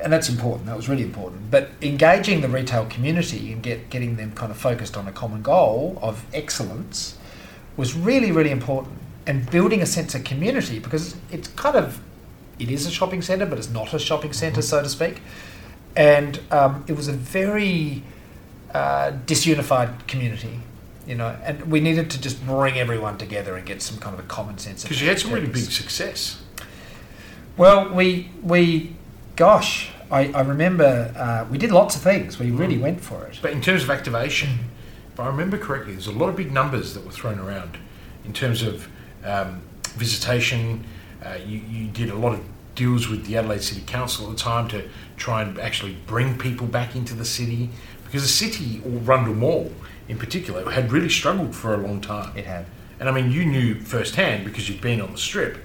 and that's important. That was really important. But engaging the retail community and get, getting them kind of focused on a common goal of excellence was really, really important. And building a sense of community because it's kind of it is a shopping centre, but it's not a shopping centre, so to speak. And um, it was a very uh, disunified community, you know. And we needed to just bring everyone together and get some kind of a common sense. Because you had some really big success. Well, we we, gosh, I, I remember uh, we did lots of things. We really Mm. went for it. But in terms of activation, if I remember correctly, there's a lot of big numbers that were thrown around in terms of um, visitation. Uh, you, you did a lot of deals with the Adelaide City Council at the time to try and actually bring people back into the city because the city, or Rundle Mall in particular, had really struggled for a long time. It had. And I mean, you knew firsthand because you'd been on the strip,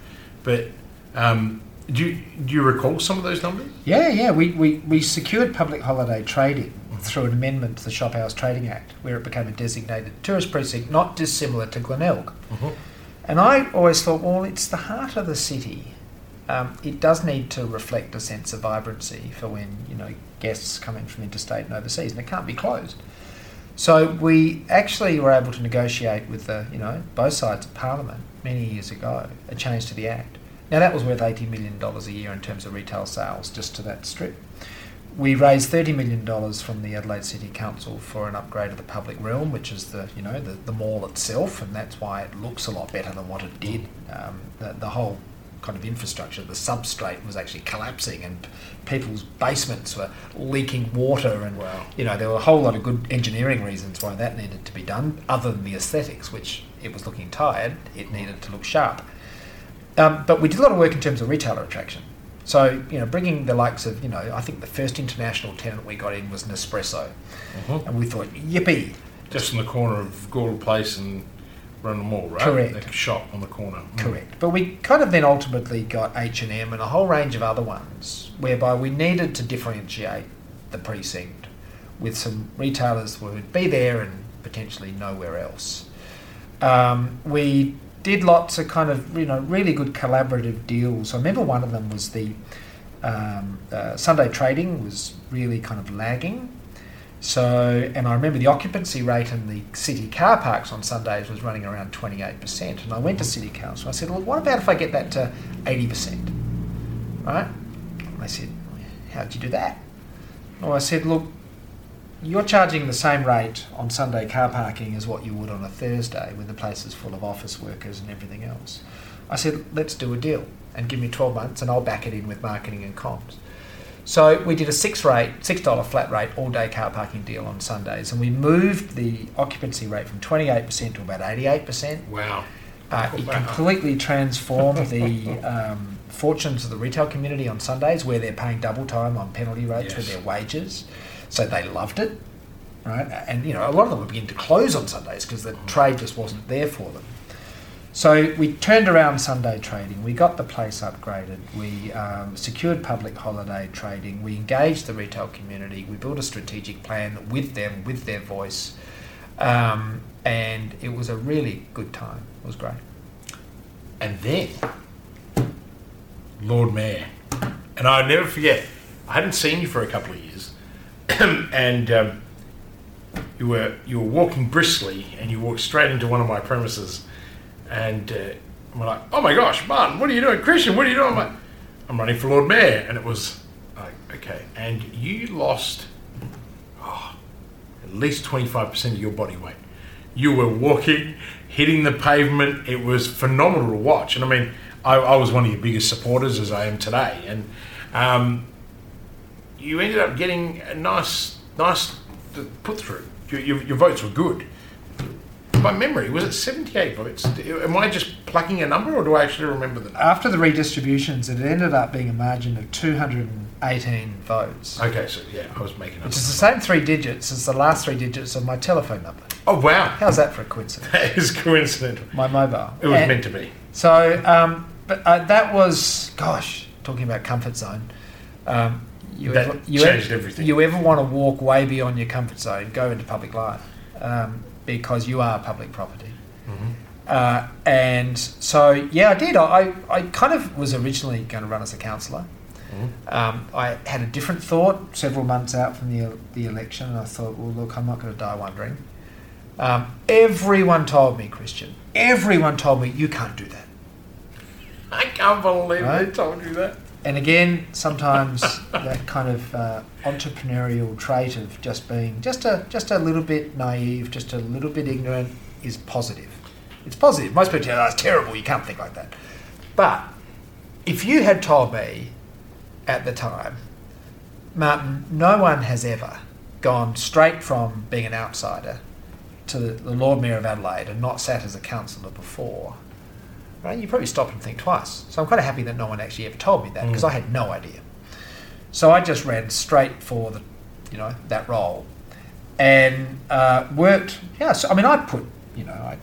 but um, do, you, do you recall some of those numbers? Yeah, yeah. We, we, we secured public holiday trading through an amendment to the Shop Hours Trading Act, where it became a designated tourist precinct, not dissimilar to Glenelg. And I always thought, well, it's the heart of the city. Um, it does need to reflect a sense of vibrancy for when you know guests come in from interstate and overseas, and it can't be closed. So we actually were able to negotiate with the you know both sides of Parliament many years ago a change to the Act. Now that was worth eighty million dollars a year in terms of retail sales just to that strip. We raised thirty million dollars from the Adelaide City Council for an upgrade of the public realm, which is the you know the, the mall itself, and that's why it looks a lot better than what it did. Um, the, the whole kind of infrastructure, the substrate was actually collapsing, and people's basements were leaking water, and Wow. you know there were a whole lot of good engineering reasons why that needed to be done, other than the aesthetics, which it was looking tired, it needed to look sharp. Um, but we did a lot of work in terms of retailer attraction. So, you know, bringing the likes of, you know, I think the first international tenant we got in was Nespresso. Mhm. And we thought, yippee, Just in the corner of Gawler Place and Rundle Mall, right? Correct. The shop on the corner. Mm. correct. But we kind of then ultimately got H&M and a whole range of other ones whereby we needed to differentiate the precinct with some retailers who would be there and potentially nowhere else. Um, we did lots of kind of, you know, really good collaborative deals. I remember one of them was the um, uh, Sunday trading was really kind of lagging. So, and I remember the occupancy rate in the city car parks on Sundays was running around 28%. And I went to City Council. I said, well, what about if I get that to 80%? Right? And they said, how'd you do that? Well, I said, look, you're charging the same rate on Sunday car parking as what you would on a Thursday when the place is full of office workers and everything else. I said, let's do a deal and give me 12 months and I'll back it in with marketing and comms. So we did a six rate, six dollar flat rate all day car parking deal on Sundays, and we moved the occupancy rate from twenty eight percent to about eighty eight percent. Wow. Uh, it Wow. completely transformed the um, fortunes of the retail community on Sundays, where they're paying double time on penalty rates with Yes. their wages. So they loved it, right? And you know, a lot of them were beginning to close on Sundays because the trade just wasn't there for them. So we turned around Sunday trading. We got the place upgraded. We um, secured public holiday trading. We engaged the retail community. We built a strategic plan with them, with their voice, um, and it was a really good time. It was great. And then, Lord Mayor. And I'll never forget, I hadn't seen you for a couple of years. <clears throat> and um, you were you were walking briskly and you walked straight into one of my premises. And uh, we're like, oh my gosh, Martin, what are you doing? Christian, what are you doing? I'm like, I'm running for Lord Mayor. And it was like, okay. And you lost oh, at least 25% of your body weight. You were walking, hitting the pavement. It was phenomenal to watch. And I mean, I, I was one of your biggest supporters as I am today. And um, you ended up getting a nice, nice put through. Your, your, your votes were good. By memory, was it 78 votes? Am I just plucking a number or do I actually remember the number? After the redistributions, it ended up being a margin of 218 votes. Okay, so yeah, I was making up. Which is the same three digits as the last three digits of my telephone number. Oh, wow. How's that for a coincidence? That is coincidental. My mobile. It was And meant to be. So, um, but uh, that was, gosh, talking about comfort zone. Um, you That ever, you changed ever, everything. You ever want to walk way beyond your comfort zone, go into public life um, because you are public property. Mhm. Uh, and so, yeah, I did. I, I kind of was originally going to run as a councillor. Mhm. Um, I had a different thought several months out from the, the election, and I thought, well, look, I'm not going to die wondering. Um, everyone told me, Christian, everyone told me, you can't do that. I can't believe Right? they told you that. And again, sometimes <laughs> that kind of uh, entrepreneurial trait of just being just a just a little bit naive, just a little bit ignorant, is positive. It's positive. Most people tell, "Oh, that's terrible. You can't think like that." But if you had told me at the time, Martin, no one has ever gone straight from being an outsider to the Lord Mayor of Adelaide and not sat as a councillor before, right? You probably stop and think twice. So I'm kind of happy that no one actually ever told me that because Mm. I had no idea. So I just ran straight for the, you know, that role, and uh, worked. Yeah, so I mean, I put, you know, I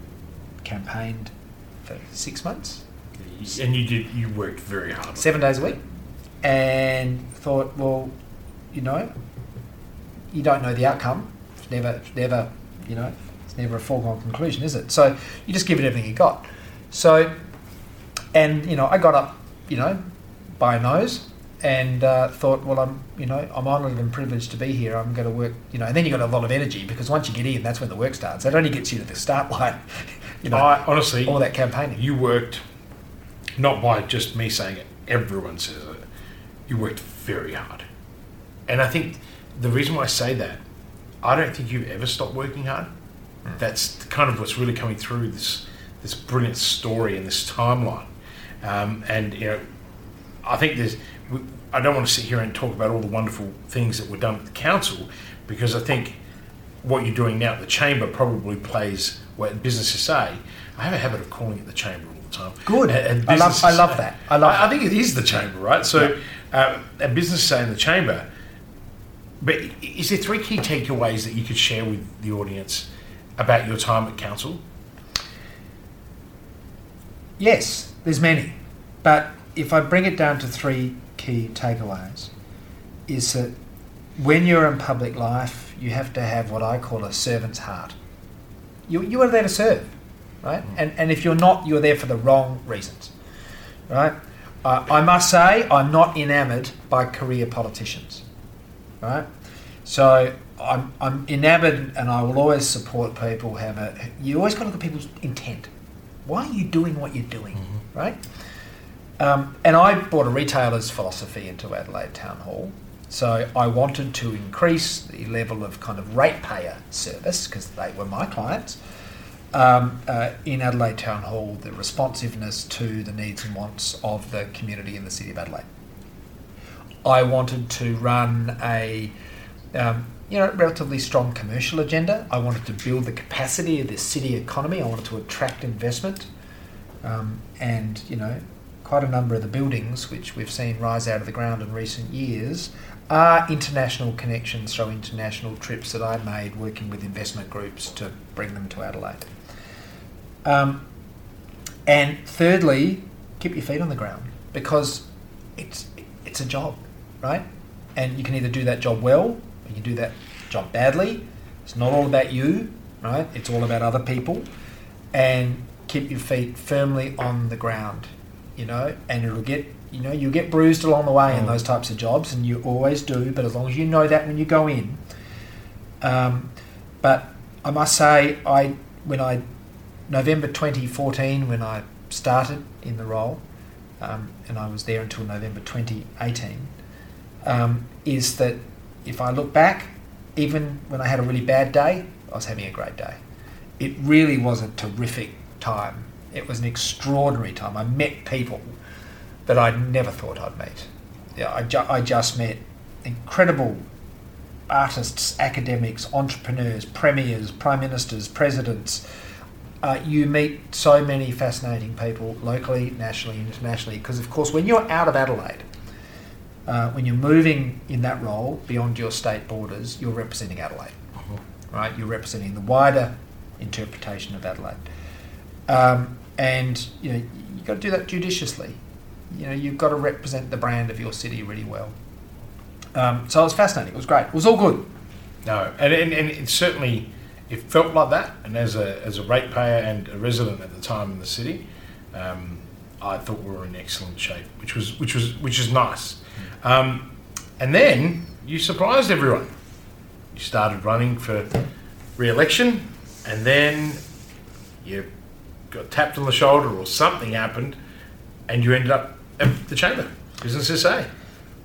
campaigned for six months, And you did. You worked very hard. seven days a week, and thought, well, you know, you don't know the outcome. It's never, never, you know, it's never a foregone conclusion, is it? So you just give it everything you got. So, and you know, I got up, you know, by a nose, and uh, thought, well, I'm, you know, I'm honoured and privileged to be here. I'm going to work, you know, and then you got a lot of energy because once you get in, that's when the work starts. That only gets you to the start line, <laughs> you know, I honestly, all that campaigning. you worked not by just me saying it. Everyone says it. You worked very hard, and I think the reason why I say that, I don't think you've ever stopped working hard. That's kind of what's really coming through this this brilliant story and this timeline. Um, and you know, I think there's. I don't want to sit here and talk about all the wonderful things that were done at the council, because I think what you're doing now at the chamber probably plays what Business SA. I have a habit of calling it the chamber all the time. Good. And, and I love- I love that. I love I, I think it is the chamber, right? So, uh, a Business SA in the chamber. But is there three key takeaways that you could share with the audience about your time at council? Yes, there's many. But if I bring it down to three key takeaways, is that when you're in public life, you have to have what I call a servant's heart. You, you are there to serve, right? And, and if you're not, you're there for the wrong reasons, right? Uh, I must say, I'm not enamoured by career politicians, right? So I'm, I'm enamoured and I will always support people who have a. You always got to look at people's intent. Why are you doing what you're doing, right? Um, and I brought a retailer's philosophy into Adelaide Town Hall. So I wanted to increase the level of kind of ratepayer service because they were my clients um, uh, in Adelaide Town Hall, the responsiveness to the needs and wants of the community in the city of Adelaide. I wanted to run a um, you know relatively strong commercial agenda. I wanted to build the capacity of the city economy. I wanted to attract investment, um, and you know quite a number of the buildings which we've seen rise out of the ground in recent years are international connections through international trips that I made working with investment groups to bring them to Adelaide. Um, and thirdly, keep your feet on the ground because it's it's a job, right? And you can either do that job well or you can do that job badly. It's not all about you, right? It's all about other people. And keep your feet firmly on the ground, you know, and it'll get you know, you get bruised along the way in Mm. those types of jobs, and you always do. But as long as you know that when you go in, um, but I must say, I when I November 2014 when I started in the role, um, and I was there until November 2018, um, is that if I look back, even when I had a really bad day, I was having a great day. it really was a terrific time. It was an extraordinary time. I met people that I'd never thought I'd meet. Yeah, I, ju- I just met incredible artists, academics, entrepreneurs, premiers, prime ministers, presidents. Uh, you meet so many fascinating people locally, nationally, internationally. Because, of course, when you're out of Adelaide, uh, when you're moving in that role beyond your state borders, you're representing Adelaide, right? You're representing the wider interpretation of Adelaide, um, and you know you've got to do that judiciously. You know you've got to represent the brand of your city really well. Um, so it was fascinating. It was great. It was all good. No, and, and, and it certainly it felt like that. And as a as a ratepayer and a resident at the time in the city, um, I thought we were in excellent shape, which was which was which is nice. Um, and then you surprised everyone. You started running for re-election, and then you got tapped on the shoulder or something happened, and you ended up at the chamber, Business SA.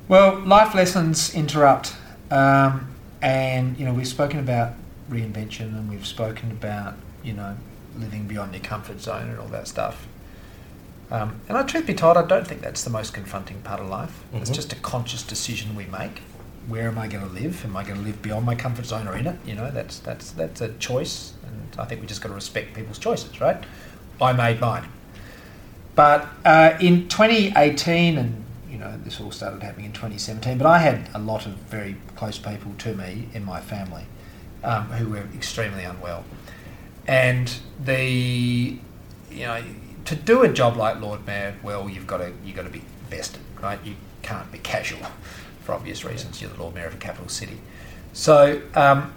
Well, life lessons interrupt, um, and you know we've spoken about reinvention, and we've spoken about you know living beyond your comfort zone and all that stuff. Um, and I, truth be told, I don't think that's the most confronting part of life. It's Mhm. just a conscious decision we make. Where am I going to live? Am I going to live beyond my comfort zone or in it? You know, that's that's that's a choice, and I think we just got to respect people's choices, right? I made mine. But uh, in 2018, and you know, this all started happening in 2017. But I had a lot of very close people to me in my family um, who were extremely unwell, and the you know to do a job like Lord Mayor well, you've got to you got to be vested, right? You can't be casual for obvious reasons. You're the Lord Mayor of a capital city, so. Um,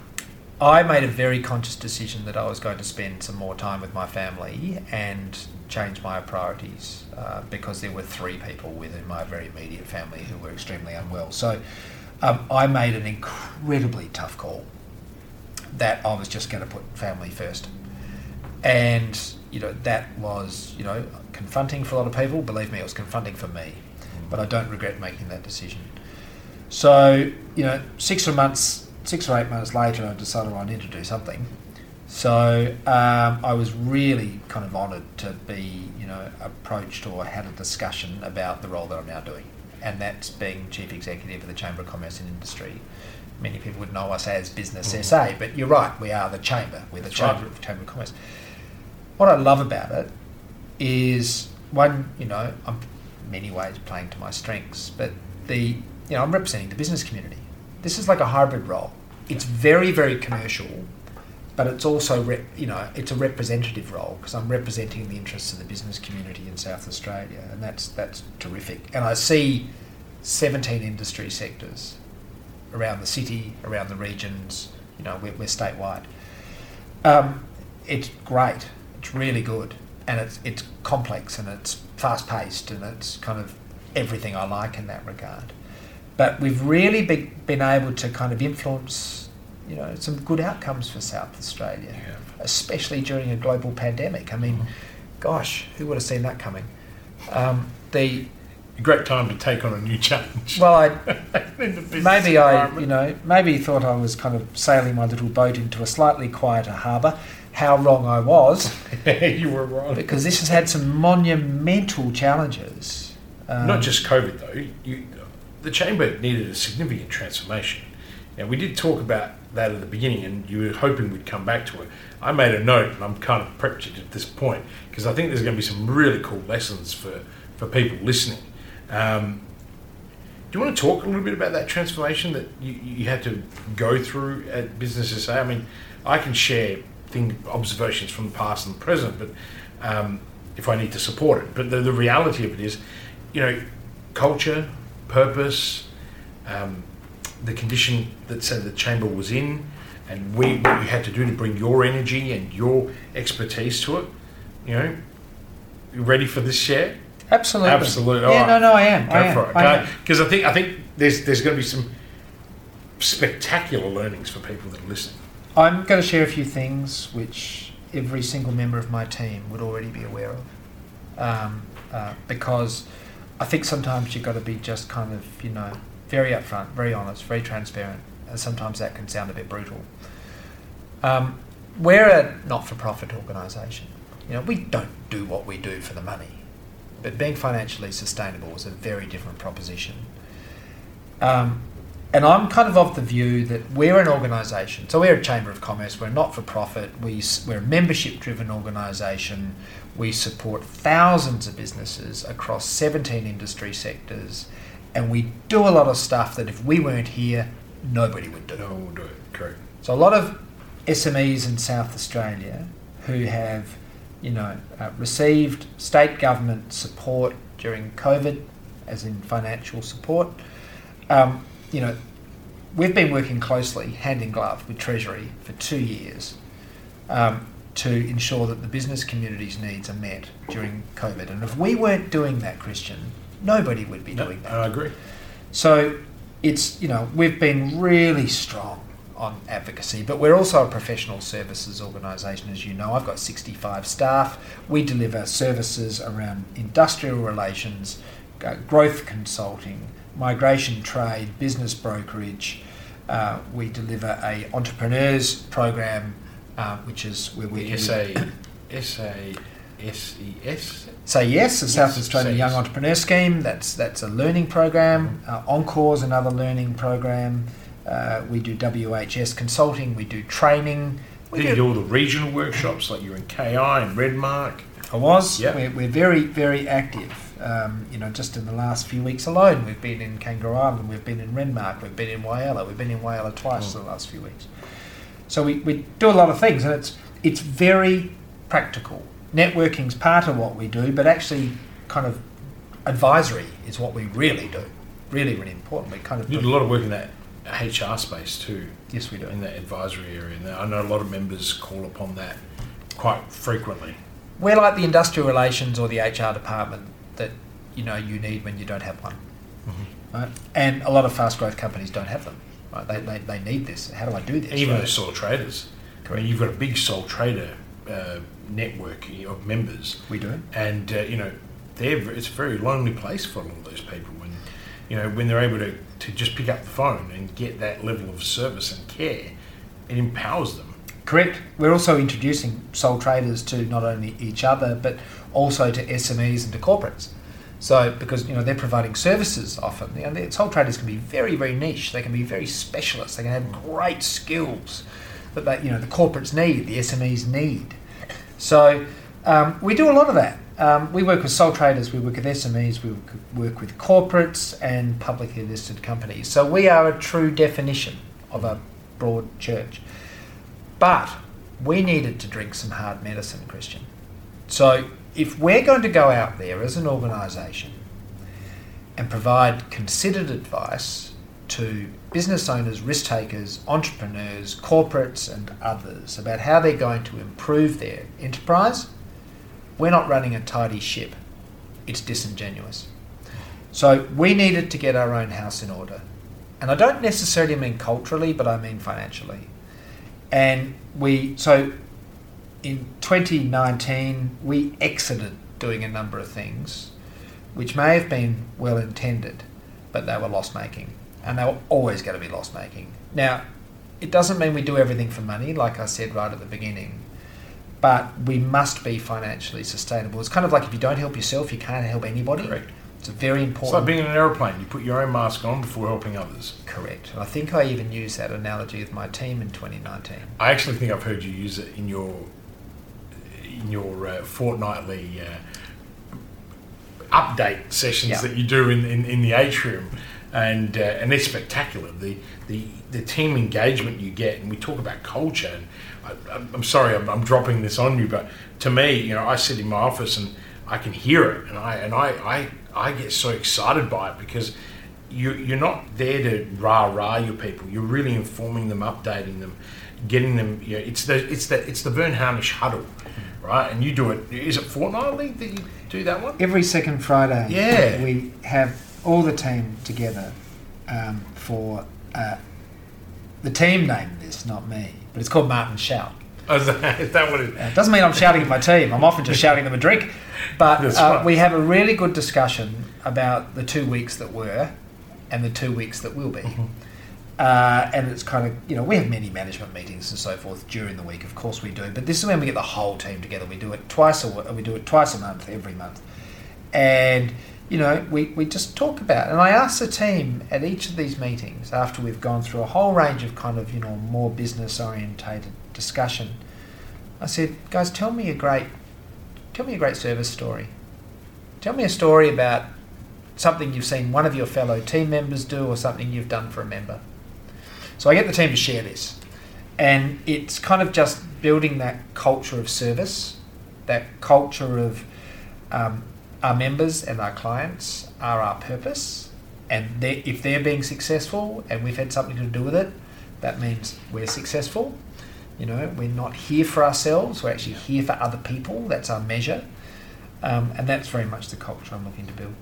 I made a very conscious decision that I was going to spend some more time with my family and change my priorities uh, because there were three people within my very immediate family who were extremely unwell. So um, I made an incredibly tough call that I was just going to put family first. And, you know, that was, you know, confronting for a lot of people. Believe me, it was confronting for me. But I don't regret making that decision. So, you know, six or months, six or eight months later, I decided I needed to do something. So um, I was really kind of honoured to be, you know, approached or had a discussion about the role that I'm now doing, and that's being chief executive of the Chamber of Commerce and Industry. Many people would know us as Business Mhm. SA, but you're right, we are the chamber. We're the That's chamber, right. chamber of Commerce. What I love about it is one, you know, I'm in many ways playing to my strengths, but the, you know, I'm representing the business community. This is like a hybrid role. It's very, very commercial, but it's also, rep, you know, it's a representative role because I'm representing the interests of the business community in South Australia, and that's that's terrific. And I see 17 industry sectors around the city, around the regions. You know, we're, we're statewide. Um, it's great. It's really good, and it's it's complex and it's fast paced and it's kind of everything I like in that regard. But we've really be, been able to kind of influence, you know, some good outcomes for South Australia, Yeah. especially during a global pandemic. I mean, Mhm. gosh, who would have seen that coming? Um, the A great time to take on a new challenge. well, I <laughs> maybe I, you know, maybe thought I was kind of sailing my little boat into a slightly quieter harbour. How wrong I was, <laughs> you were wrong. because this has had some monumental challenges. Um, Not just COVID though. You, the chamber needed a significant transformation. Now we did talk about that at the beginning, and you were hoping we'd come back to it. I made a note, and I'm kind of prepped it at this point because I think there's going to be some really cool lessons for for people listening. Um, do you want to talk a little bit about that transformation that you, you had to go through at Business SA? I mean, I can share thing, observations from the past and the present, but um, if I need to support it. But the, the reality of it is, you know, culture, purpose, um, the condition that say the chamber was in, and we, what you had to do to bring your energy and your expertise to it. You know, you ready for this share? absolutely, Absolutely. Yeah, All no, no, I am. Go I am. for it. I. Because I think I think there's there's going to be some spectacular learnings for people that are listening. I'm going to share a few things which every single member of my team would already be aware of, um, uh, because I think sometimes you've got to be just kind of you know very upfront, very honest, very transparent, and sometimes that can sound a bit brutal. Um, we're a not-for-profit organisation. You know, we don't do what we do for the money, but being financially sustainable is a very different proposition. Um, and I'm kind of of the view that we're an organisation. So we're a chamber of commerce. We're not for profit. We we're a membership-driven organisation. We support thousands of businesses across 17 industry sectors, and we do a lot of stuff that if we weren't here, nobody would do. No one will do it. Correct. So a lot of SMEs in South Australia who have, you know, uh, received state government support during COVID, as in financial support. Um, you know, we've been working closely, hand in glove, with Treasury for two years um, to ensure that the business community's needs are met during COVID. And if we weren't doing that, Christian, nobody would be No, doing that. I agree. So it's, you know, we've been really strong on advocacy, but we're also a professional services organisation, as you know. I've got 65 staff. We deliver services around industrial relations, uh, growth consulting, migration trade, business brokerage. Uh, we deliver a entrepreneurs program, uh, which is where we The SA, SA, SES. Say yes, the South Yes, Australian say Young. Entrepreneur Scheme. That's that's a learning program. Uh, Encore's another learning program. Uh, we do WHS consulting. We do training. We Did you do, do all the regional workshops like you're in KI and Renmark? I was. Yeah. We're, we're very very active. Um, you know, just in the last few weeks alone, we've been in Kangaroo Island. We've been in Renmark. We've been in Whyalla. We've been in Whyalla twice Oh. in the last few weeks. So we, we do a lot of things, and it's it's very practical. Networking's part of what we do, but actually, kind of advisory is what we really do. Really, really important. We kind of You did a lot of work in that HR space too, yes, we do. in that advisory area. And I know a lot of members call upon that quite frequently. We're like the industrial relations or the HR department that you know you need when you don't have one. Right? And a lot of fast growth companies don't have them. Right? They, they, they need this. How do I do this? Even right? the sole traders. I mean, you've got a big sole trader uh, network of members, we do. and uh, you know, they're it's a very lonely place for a lot of those people when you know when they're able to, to just pick up the phone and get that level of service and care. It empowers them. Correct. We're also introducing sole traders to not only each other but also to SMEs and to corporates. So because you know they're providing services often, you know, sole traders can be very very niche. They can be very specialist. They can have great skills that they, you know the corporates need, the SMEs need. So um, we do a lot of that. Um, we work with sole traders, we work with SMEs, we work with corporates and publicly listed companies. So we are a true definition of a broad church. But we needed to drink some hard medicine, Christian. So if we're going to go out there as an organisation and provide considered advice to business owners, risk takers, entrepreneurs, corporates, and others about how they're going to improve their enterprise, we're not running a tidy ship. It's disingenuous. So we needed to get our own house in order. And I don't necessarily mean culturally, but I mean financially. And we, so in 2019, we exited doing a number of things which may have been well intended, but they were loss making. And they were always going to be loss making. Now, it doesn't mean we do everything for money, like I said right at the beginning, but we must be financially sustainable. It's kind of like if you don't help yourself, you can't help anybody. Correct. It's a very It's like being in an aeroplane. You put your own mask on before helping others. Correct. And I think I even used that analogy with my team in 2019. I actually think I've heard you use it in your in your uh, fortnightly uh, update sessions Yeah. that you do in, in, in the atrium, and uh, and they're spectacular. The the the team engagement you get, and we talk about culture. And I, I'm- I'm sorry, I'm, I'm dropping this on you, but to me, you know, I sit in my office and I can hear it, and I and I I, I get so excited by it because. You, you're not there to rah rah your people. You're really informing them, updating them, getting them. You know, it's the it's the it's the Verne Harnish huddle, right? And you do it. Is it fortnightly that you do that one? Every second Friday, Yeah. we have all the team together um, for uh, the team named this, not me, but it's called Martin Shout. Oh, is, that, is that what it? Uh, It doesn't mean I'm shouting at my team. I'm often just shouting them a drink. But uh, we have a really good discussion about the two weeks that were and the two weeks that will be. Mm-hmm. Uh, and it's kind of, you know, we have many management meetings and so forth during the week. Of course we do, but this is when we get the whole team together. We do it twice a we do it twice a month, every month, and you know, we, we just talk about. It. And I ask the team at each of these meetings after we've gone through a whole range of kind of you know more business orientated discussion. I said, guys, tell me a great, tell me a great service story. Tell me a story about something you've seen one of your fellow team members do or something you've done for a member. So I get the team to share this. And it's kind of just building that culture of service, that culture of um, our members and our clients are our purpose. And they, if they're being successful and we've had something to do with it, that means we're successful. You know, we're not here for ourselves, we're actually here for other people. That's our measure. Um, and that's very much the culture I'm looking to build.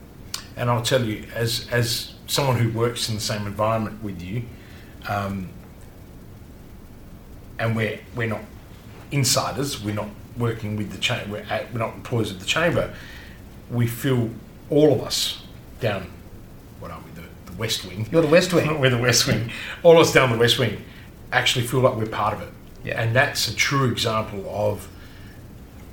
And I'll tell you, as, as someone who works in the same environment with you, um, and we're we're not insiders. We're not working with the chamber. We're, at, we're not employees of the chamber. We feel all of us down. What are we? The, the West Wing. You're the West Wing. <laughs> we're the West Wing. All of us down the West Wing actually feel like we're part of it. Yeah. And that's a true example of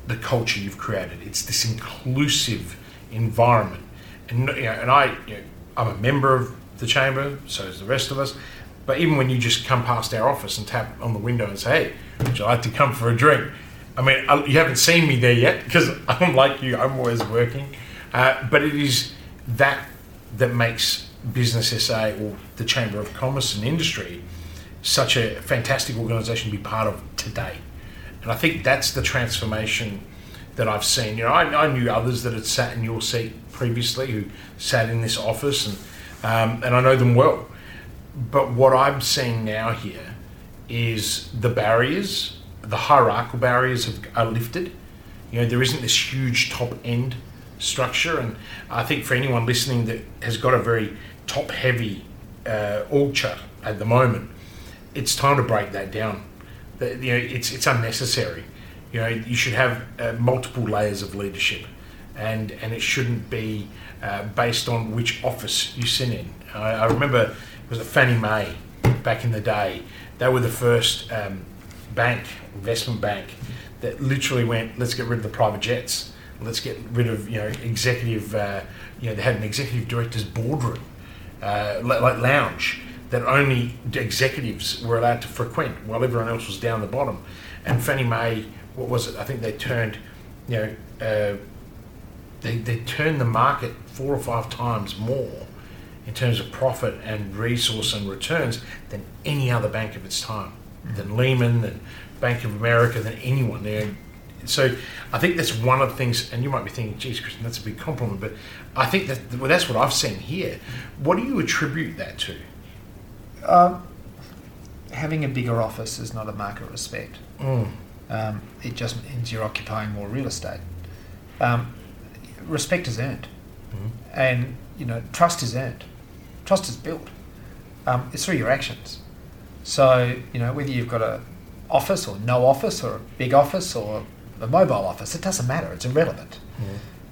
the culture you've created. It's this inclusive environment, and you know, and I, you know, I'm a member of the chamber, so is the rest of us. But even when you just come past our office and tap on the window and say, "Hey, would you like to come for a drink?" I mean, I- you haven't seen me there yet because <laughs> I'm like you. I'm always working, uh, but it is that that makes Business SA or the Chamber of Commerce and Industry such a fantastic organisation to be part of today. And I think that's the transformation that I've seen. You know, I, I knew others that had sat in your seat previously who sat in this office, and um, and I know them well. But what I'm seeing now here is the barriers, the hierarchical barriers have, are lifted. You know, there isn't this huge top end structure, and I think for anyone listening that has got a very top heavy uh, org chart at the moment, it's time to break that down. That, you know, it's it's unnecessary. You know, you should have uh, multiple layers of leadership, and and it shouldn't be uh, based on which office you sit in. I, I remember was a Fannie Mae back in the day. They were the first um, bank, investment bank, that literally went, let's get rid of the private jets. Let's get rid of you know executive. Uh, you know, they had an executive director's boardroom, uh, like lounge that only executives were allowed to frequent, while everyone else was down the bottom. And Fannie Mae, what was it? I think they turned, you know, uh, they they turned the market four or five times more in terms of profit and resource and returns than any other bank of its time, than Lehman, than Bank of America, than anyone. There. So I think that's one of the things, and you might be thinking, geez, Christian, that's a big compliment, but I think that well, that's what I've seen here. What do you attribute that to? Um, having a bigger office is not a mark of respect. Mm. Um, it just means you're occupying more real estate. Um, respect is earned, Mhm. and you know trust is earned. Trust is built. Um, it's through your actions. So you know whether you've got a office or no office or a big office or a mobile office, it doesn't matter. It's irrelevant.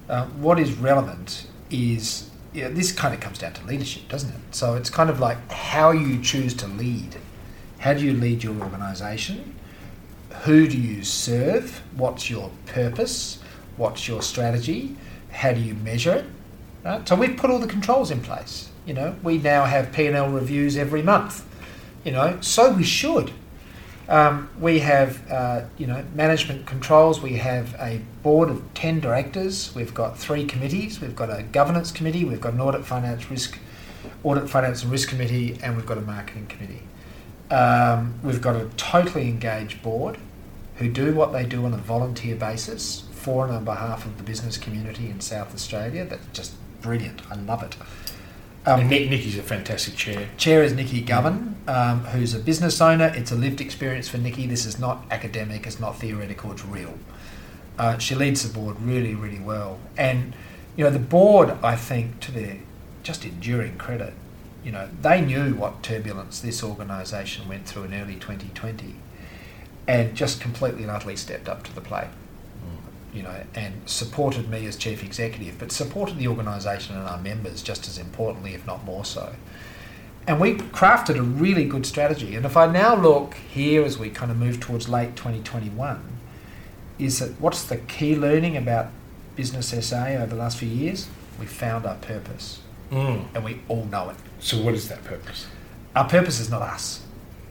Uh, what is relevant is yeah, this kind of comes down to leadership, doesn't it? So it's kind of like how you choose to lead. How do you lead your organisation? Who do you serve? What's your purpose? What's your strategy? How do you measure it? Right? So we've put all the controls in place. You know, we now have P and L reviews every month. You know, so we should. Um, we have, uh, you know, management controls. We have a board of ten directors. We've got three committees. We've got a governance committee. We've got an audit, finance, risk, audit, finance, and risk committee, and we've got a marketing committee. Um, we've got a totally engaged board who do what they do on a volunteer basis for and on behalf of the business community in South Australia. That's just brilliant. I love it. Um, and Nick, Nikki's a fantastic chair. Chair is Nikki Govan, um, who's a business owner. It's a lived experience for Nikki. This is not academic, it's not theoretical, it's real. Uh, she leads the board really, really well. And, you know, the board, I think, to their just enduring credit, you know, they knew what turbulence this organisation went through in early 2020 and just completely and utterly stepped up to the plate you know, and supported me as chief executive, but supported the organisation and our members just as importantly, if not more so. and we crafted a really good strategy. And if I now look here as we kind of move towards late 2021, is that what's the key learning about Business SA over the last few years? We found our purpose, Mm. and we all know it. So, what is that purpose? Our purpose is not us.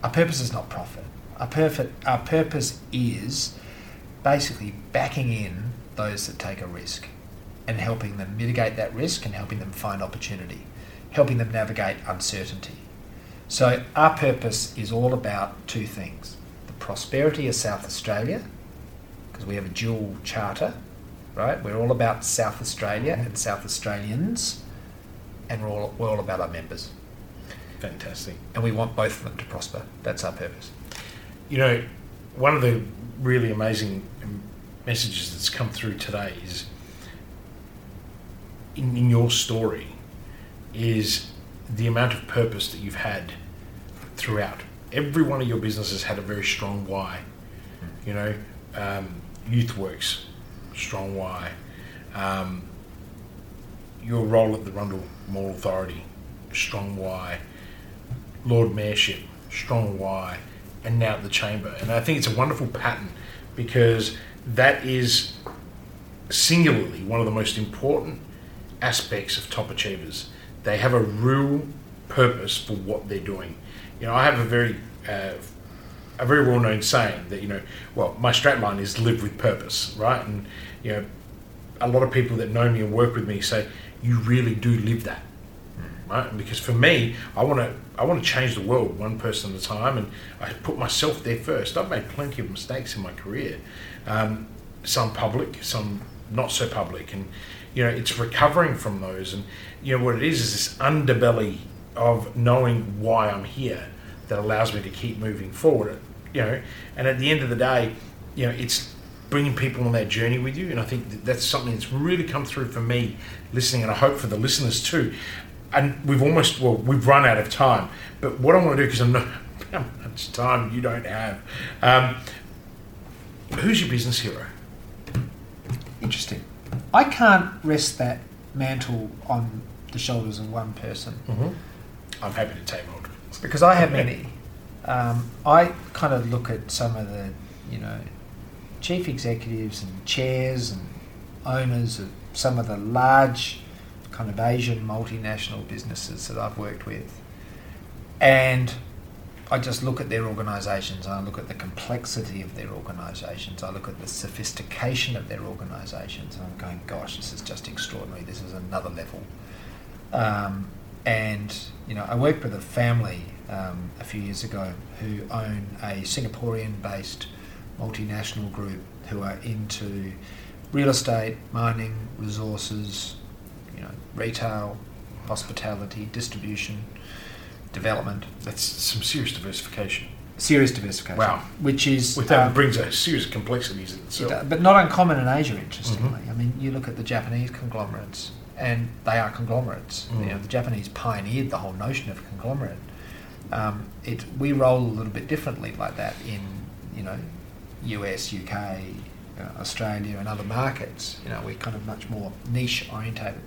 Our purpose is not profit. Our, perfect, our purpose is basically backing in those that take a risk and helping them mitigate that risk and helping them find opportunity, helping them navigate uncertainty. So, our purpose is all about two things the prosperity of South Australia, because we have a dual charter, right? We're all about South Australia mm-hmm. and South Australians, and we're all, we're all about our members Fantastic. and we want both of them to prosper. That's our purpose. You know, one of the really amazing messages that's come through today is in, in your story is the amount of purpose that you've had throughout. Every one of your businesses had a very strong why. You know, um, YouthWorks, strong why. Um, your role at the Rundle Mall Authority, strong why. Lord Mayorship, strong why, and now at the Chamber. And I think it's a wonderful pattern because that is singularly one of the most important aspects of top achievers. They have a real purpose for what they're doing. You know, I have a very uh, a very well known saying that you know, well, my strapline is live with purpose, right? And you know, a lot of people that know me and work with me say you really do live that right? And because for me, I want to I want to change the world one person at a time, and I put myself there first. I've made plenty of mistakes in my career, um, some public, some not so public, and you know it's recovering from those. And you know what it is is this underbelly of knowing why I'm here that allows me to keep moving forward. You know, and at the end of the day, you know it's bringing people on that journey with you and i think that that's something that's really come through for me listening and i hope for the listeners too and we've almost well we've run out of time but what i want to do because i know how <laughs> much time you don't have um, who's your business hero Interesting. I can't rest that mantle on the shoulders of one person mm-hmm. i'm happy to take hold because I have many. Um, I kind of look at some of the, you know, chief executives and chairs and owners of some of the large kind of Asian multinational businesses that I've worked with. And I just look at their organisations, I look at the complexity of their organisations, I look at the sophistication of their organisations, and I'm going, gosh, this is just extraordinary. This is another level. Um, and you know, I worked with a family um, a few years ago who own a Singaporean-based multinational group who are into real estate, mining, resources, you know, retail, hospitality, distribution, development, that's some serious diversification serious diversification. Wow. Which is with that um, brings a serious complexities in itself but not uncommon in Asia, interestingly. I mean, you look at the Japanese conglomerates, and they are conglomerates. Mm. You know, the Japanese pioneered the whole notion of conglomerate. Um, it we roll a little bit differently like that in you know, US, UK, uh, Australia, and other markets. You know, we're kind of much more niche orientated.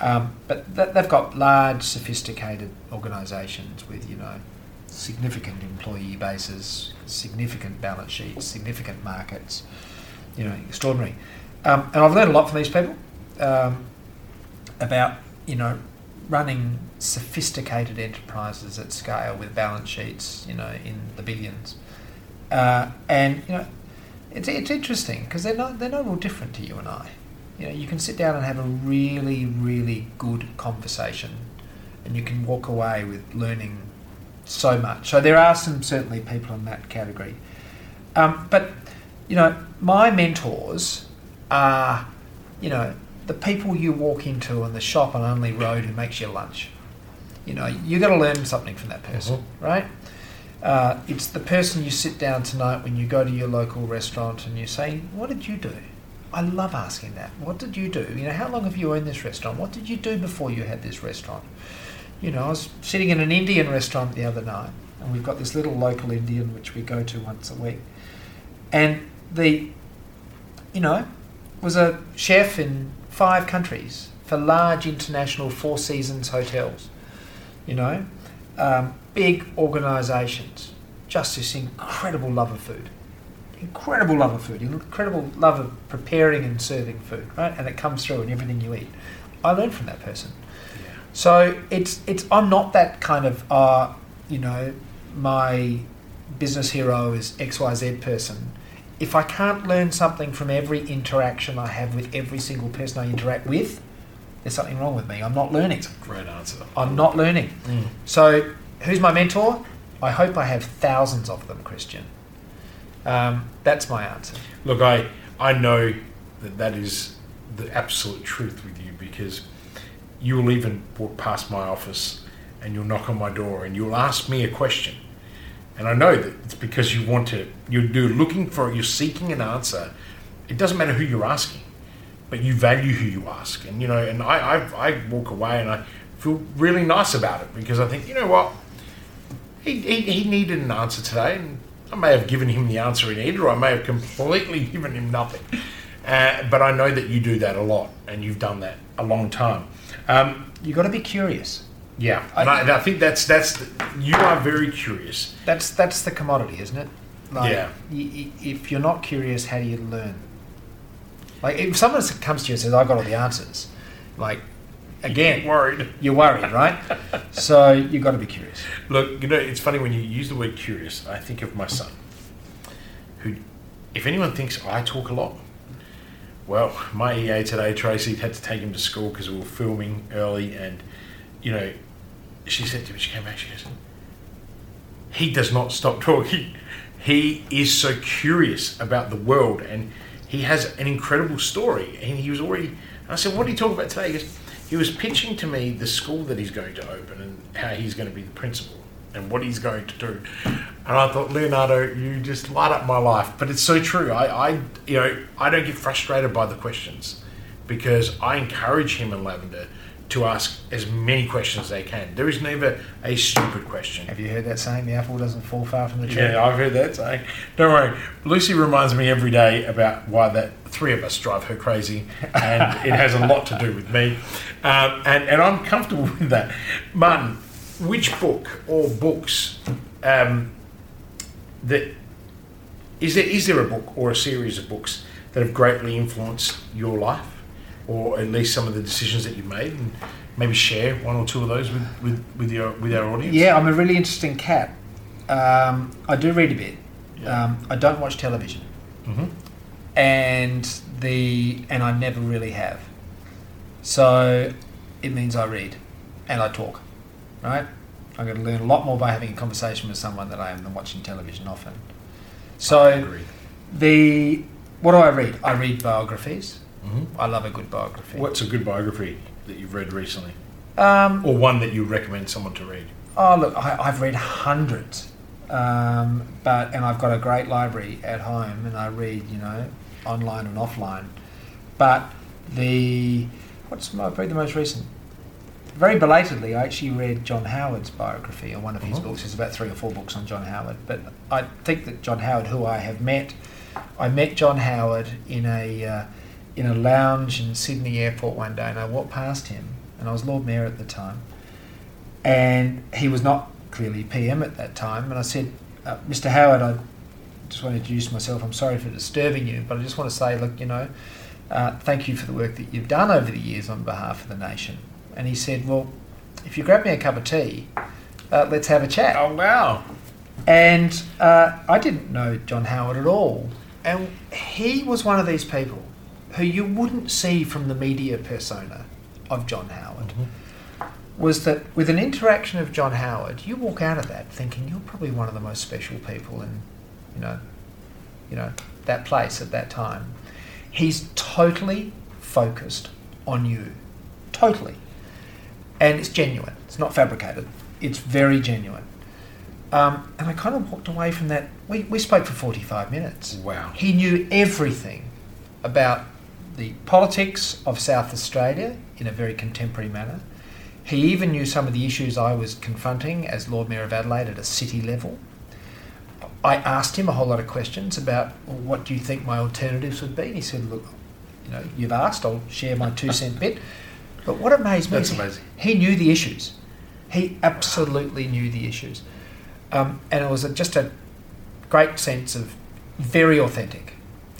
Um, but th- they've got large, sophisticated organisations with you know significant employee bases, significant balance sheets, significant markets. You know, extraordinary. Um, and I've learned a lot from these people um, about you know running sophisticated enterprises at scale with balance sheets, you know, in the billions. Uh, and you know, it's it's interesting because they're not they're not all different to you and I. You know, you can sit down and have a really really good conversation, and you can walk away with learning so much. So there are some certainly people in that category. Um, but you know, my mentors are, you know, the people you walk into in the shop on Unley Road who makes your lunch. You know, you got to learn something from that person, right? Uh, it's the person you sit down tonight when you go to your local restaurant and you say, "What did you do?" I love asking that. What did you do? You know, how long have you owned this restaurant? What did you do before you had this restaurant? You know, I was sitting in an Indian restaurant the other night, and we've got this little local Indian which we go to once a week, and the, you know, was a chef in five countries for large international Four Seasons hotels, you know, um, big organisations just this incredible love of food, incredible love of food, incredible love of preparing and serving food, right? And it comes through in everything you eat. I learned from that person. Yeah. So it's it's I'm not that kind of uh, you know my business hero is X Y Z person. If I can't learn something from every interaction I have with every single person I interact with, there's something wrong with me. I'm not learning. Great answer. I'm not learning. Mm. So who's my mentor? I hope I have thousands of them, Christian. Um, that's my answer. Look, I I know that that is the absolute truth with you because you will even walk past my office and you'll knock on my door and you'll ask me a question, and I know that it's because you want to. You're, you're looking for. You're seeking an answer. It doesn't matter who you're asking, but you value who you ask, and you know. And I I, I walk away and I feel really nice about it because I think you know what he, he, he needed an answer today, and I may have given him the answer he needed, or I may have completely <laughs> given him nothing. Uh, but I know that you do that a lot, and you've done that a long time. Um, You've got to be curious. yeah, and I, and I think that's that's the, you are very curious. That's that's the commodity, isn't it? Like, Yeah. y- y- if you're not curious, how do you learn? Like, if someone comes to you and says, "I've got all the answers," like, again, worried. you're worried, right? <laughs> so you've got to be curious. Look, you know, it's funny when you use the word curious. I think of my son, who, if anyone thinks I talk a lot, well, my EA today, Tracy, had to take him to school because we were filming early, and you know, she said to me, she came back, she goes, he does not stop talking. He is so curious about the world, and he has an incredible story. And he was already. I said, "What did he talk about today?" He goes, "He was pitching to me the school that he's going to open and how he's going to be the principal and what he's going to do." And I thought, Leonardo, you just light up my life. But it's so true. I, I you know, I don't get frustrated by the questions because I encourage him and Lavender to ask as many questions as they can. There is never a stupid question. Have you heard that saying? The apple doesn't fall far from the tree. Yeah, I've heard that saying. Don't worry. Lucy reminds me every day about why that three of us drive her crazy, and <laughs> it has a lot to do with me. Um, and, and I'm comfortable with that. Martin, which book or books um, that is there is there a book or a series of books that have greatly influenced your life, or at least some of the decisions that you've made, and maybe share one or two of those with, with, with your with our audience? Yeah, I'm a really interesting cat. Um, I do read a bit. Yeah. Um, I don't watch television, hmm and the and I never really have. So it means I read and I talk. Right? I'm going to learn a lot more by having a conversation with someone than I am than watching television often. So the what do I read? I read biographies. Hmm I love a good biography. What's a good biography that you've read recently, Um, or one that you recommend someone to read? Oh look, I, I've read hundreds, um, but and I've got a great library at home, and I read you know online and offline. But the what's my, read the most recent? Very belatedly, I actually read John Howard's biography, or one of his Mhm. books. There's about three or four books on John Howard, but I think that John Howard, who I have met, I met John Howard in a uh, in a lounge in Sydney Airport one day, and I walked past him, and I was Lord Mayor at the time, and he was not clearly PM at that time. And I said, uh, Mr. Howard, I just want to introduce myself. I'm sorry for disturbing you, but I just want to say, look, you know, uh, thank you for the work that you've done over the years on behalf of the nation. And he said, well, if you grab me a cup of tea, uh, let's have a chat. Oh wow! And uh, I didn't know John Howard at all. And he was one of these people who you wouldn't see from the media persona of John Howard. Was that with an interaction of John Howard, you walk out of that thinking you're probably one of the most special people in, you know, you know, that place at that time. He's totally focused on you, totally, and it's genuine. It's not fabricated. It's very genuine. Um, and I kind of walked away from that. We, we spoke for 45 minutes. Wow. He knew everything about the politics of South Australia in a very contemporary manner. He even knew some of the issues I was confronting as Lord Mayor of Adelaide at a city level. I asked him a whole lot of questions about well, what do you think my alternatives would be. And he said, "Look, you know, you've asked. I'll share my two cent bit." But what amazed me That's amazing. he knew the issues. He absolutely knew the issues. Um, and it was a, just a great sense of very authentic,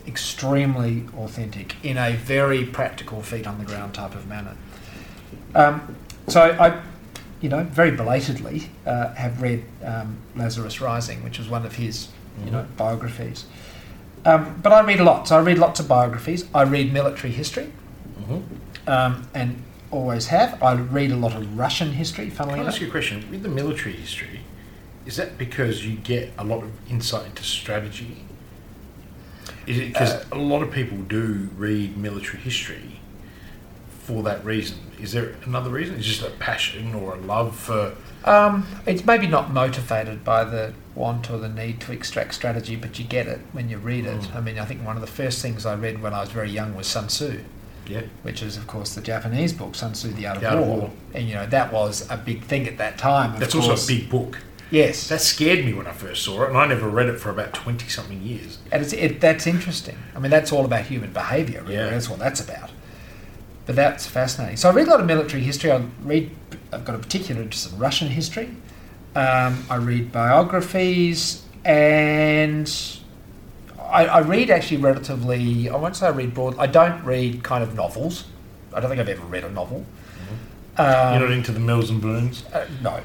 extremely authentic, in a very practical, feet on the ground type of manner. Um, so I, you know, very belatedly uh, have read um, Lazarus Rising, which was one of his, you know, biographies. Um, but I read a lot. I read lots of biographies. I read military history, Mm-hmm. um, and always have. I read a lot of Russian history. Can Funnily I enough, ask you a question? With the military history, is that because you get a lot of insight into strategy? Is because Uh, a lot of people do read military history for that reason? Is there another reason? It's just a passion or a love for. Um, it's maybe not motivated by the want or the need to extract strategy, but you get it when you read it. Mm. I mean, I think one of the first things I read when I was very young was Sun Tzu, Yeah. which is, of course, the Japanese book, Sun Tzu, The Art of, The Art of War. War. And, you know, that was a big thing at that time. of That's also a big book. Yes. That scared me when I first saw it, and I never read it for about 20 something years. And it's, it, that's interesting. I mean, that's all about human behaviour, really. Yeah. That's what that's about. But that's fascinating. So I read a lot of military history. I read. I've got a particular interest in Russian history. Um, I read biographies, and I, I read actually relatively. I won't say I read broad. I don't read kind of novels. I don't think I've ever read a novel. Um, You're not into the Mills and Boons? uh, no,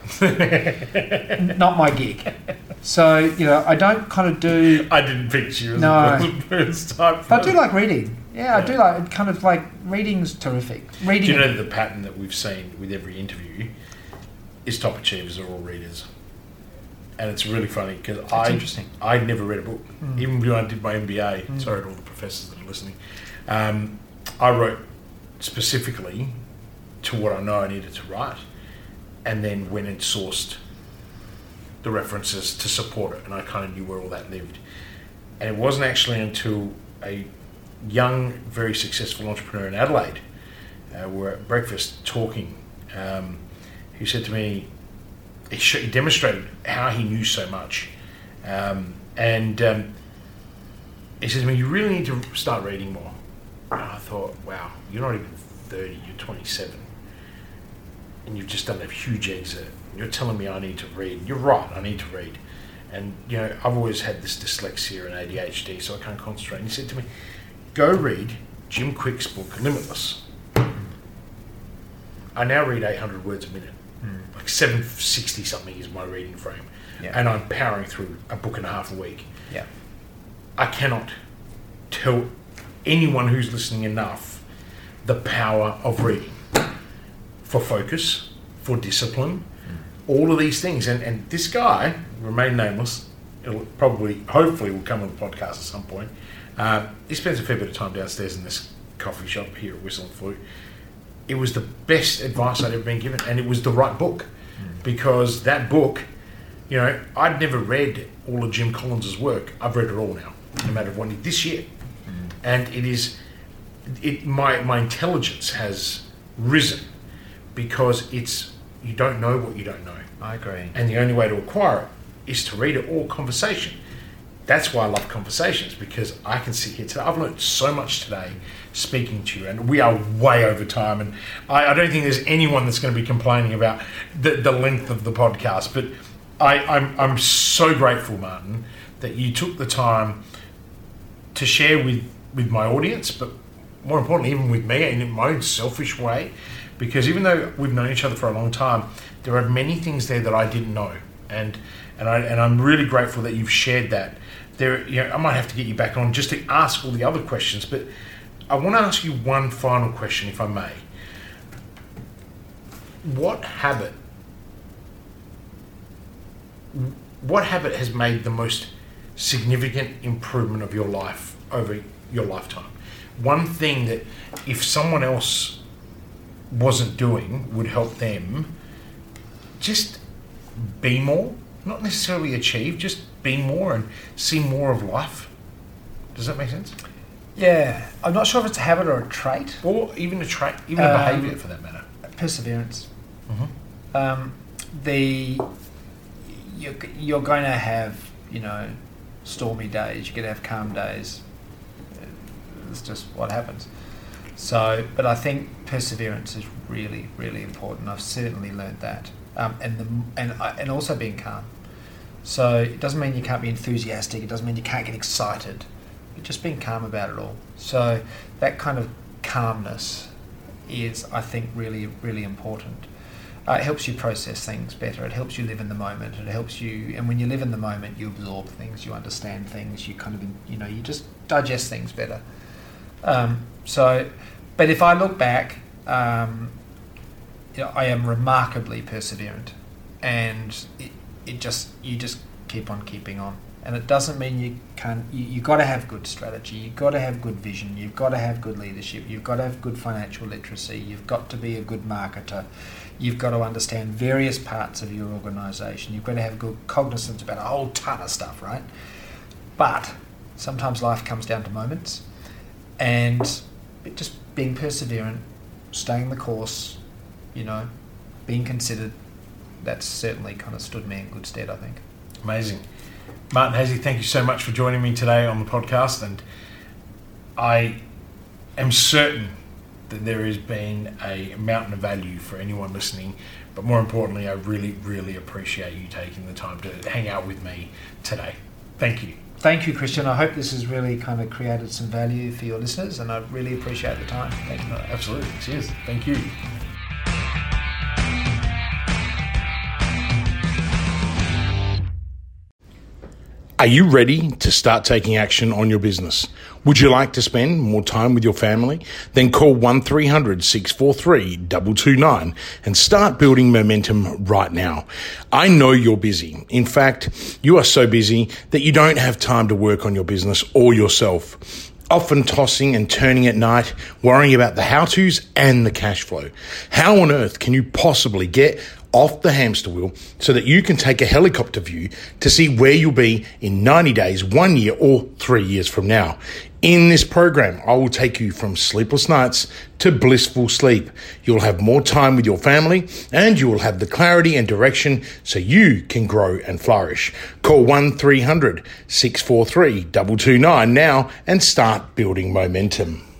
not my gig. So you know, I don't kind of do. I didn't picture you as No. a Mills and Boons type. But I do like reading. Yeah, I do like it kind of like reading's terrific. Reading. Do you know the pattern that we've seen with every interview is top achievers are all readers, and it's really funny because I interesting. I never read a book, Mm. even when I did my MBA. Mm. Sorry to all the professors that are listening. Um, I wrote specifically to what I know I needed to write, and then went and sourced the references to support it, and I kind of knew where all that lived. And it wasn't actually until a young, very successful entrepreneur in Adelaide, uh, we were at breakfast talking, um, who said to me, he, sh- he demonstrated how he knew so much. Um, and um, he says to me, You really need to start reading more. And I thought, Wow, you're not even 30, you're 27. And you've just done a huge exit. You're telling me I need to read. You're right, I need to read. And, you know, I've always had this dyslexia and ADHD, so I can't concentrate. And he said to me, Go read Jim Kwik's book, Limitless. I now read 800 words a minute. Mm. Like 760 something is my reading frame. Yeah. And I'm powering through a book and a half a week. Yeah. I cannot tell anyone who's listening enough the power of reading for focus, for discipline, all of these things. And, and this guy, remain nameless, it'll probably, hopefully, will come on the podcast at some point. Uh, he spends a fair bit of time downstairs in this coffee shop here at Whistle and Flute. It was the best advice I'd ever been given, and it was the right book because that book, you know, I'd never read all of Jim Collins's work. I've read it all now, no matter what. This year, and it is, it my my intelligence has risen because it's you don't know what you don't know, I agree. and the only way to acquire it is to read it or conversation. That's why I love conversations because I can sit here today. I've learned so much today speaking to you, and we are way over time. And I, I don't think there's anyone that's going to be complaining about the, the length of the podcast. But I, I'm, I'm so grateful, Martin, that you took the time to share with, with my audience, but more importantly, even with me in my own selfish way. Because even though we've known each other for a long time, there are many things there that I didn't know, and and I and I'm really grateful that you've shared that. There, you know, I might have to get you back on just to ask all the other questions, but I want to ask you one final question, if I may. What habit? What habit has made the most significant improvement of your life over your lifetime? One thing that, if someone else wasn't doing, would help them just be more, not necessarily achieve, just be more and see more of life. Does that make sense? Yeah, I'm not sure if it's a habit or a trait. Or even a trait, even a Um, behaviour for that matter. Perseverance. Mm-hmm. Um, the you're, you're going to have you know stormy days. You're going to have calm days. It's just what happens. So, but I think perseverance is really, really important. I've certainly learned that um, and the and and also being calm. So it doesn't mean you can't be enthusiastic. It doesn't mean you can't get excited. But just being calm about it all. So that kind of calmness is, I think, really really important. Uh, it helps you process things better. It helps you live in the moment. It helps you, and when you live in the moment, you absorb things, you understand things, you kind of, you know, you just digest things better. Um, so, but if I look back, um, you know, I am remarkably perseverant, and it, it just you just keep on keeping on. And it doesn't mean you can't. You, you've got to have good strategy. You've got to have good vision. You've got to have good leadership. You've got to have good financial literacy. You've got to be a good marketer. You've got to understand various parts of your organisation. You've got to have good cognizance about a whole ton of stuff, right? But sometimes life comes down to moments, and it just being perseverant, staying the course, you know, being considered. That's certainly kind of stood me in good stead, I think. Amazing. Martin Haese, thank you so much for joining me today on the podcast. And I am certain that there has been a mountain of value for anyone listening. But more importantly, I really, really appreciate you taking the time to hang out with me today. Thank you. Thank you, Christian. I hope this has really kind of created some value for your listeners, and I really appreciate the time. Thank you. Absolutely. Cheers. Thank you. Are you ready to start taking action on your business? Would you like to spend more time with your family? Then call 1300 643 229 and start building momentum right now. I know you're busy. In fact, you are so busy that you don't have time to work on your business or yourself often tossing and turning at night, worrying about the how to's and the cash flow. How on earth can you possibly get off the hamster wheel so that you can take a helicopter view to see where you'll be in 90 days, one year, or three years from now. In this program, I will take you from sleepless nights to blissful sleep. You'll have more time with your family and you will have the clarity and direction so you can grow and flourish. Call 1 300 643 229 now and start building momentum.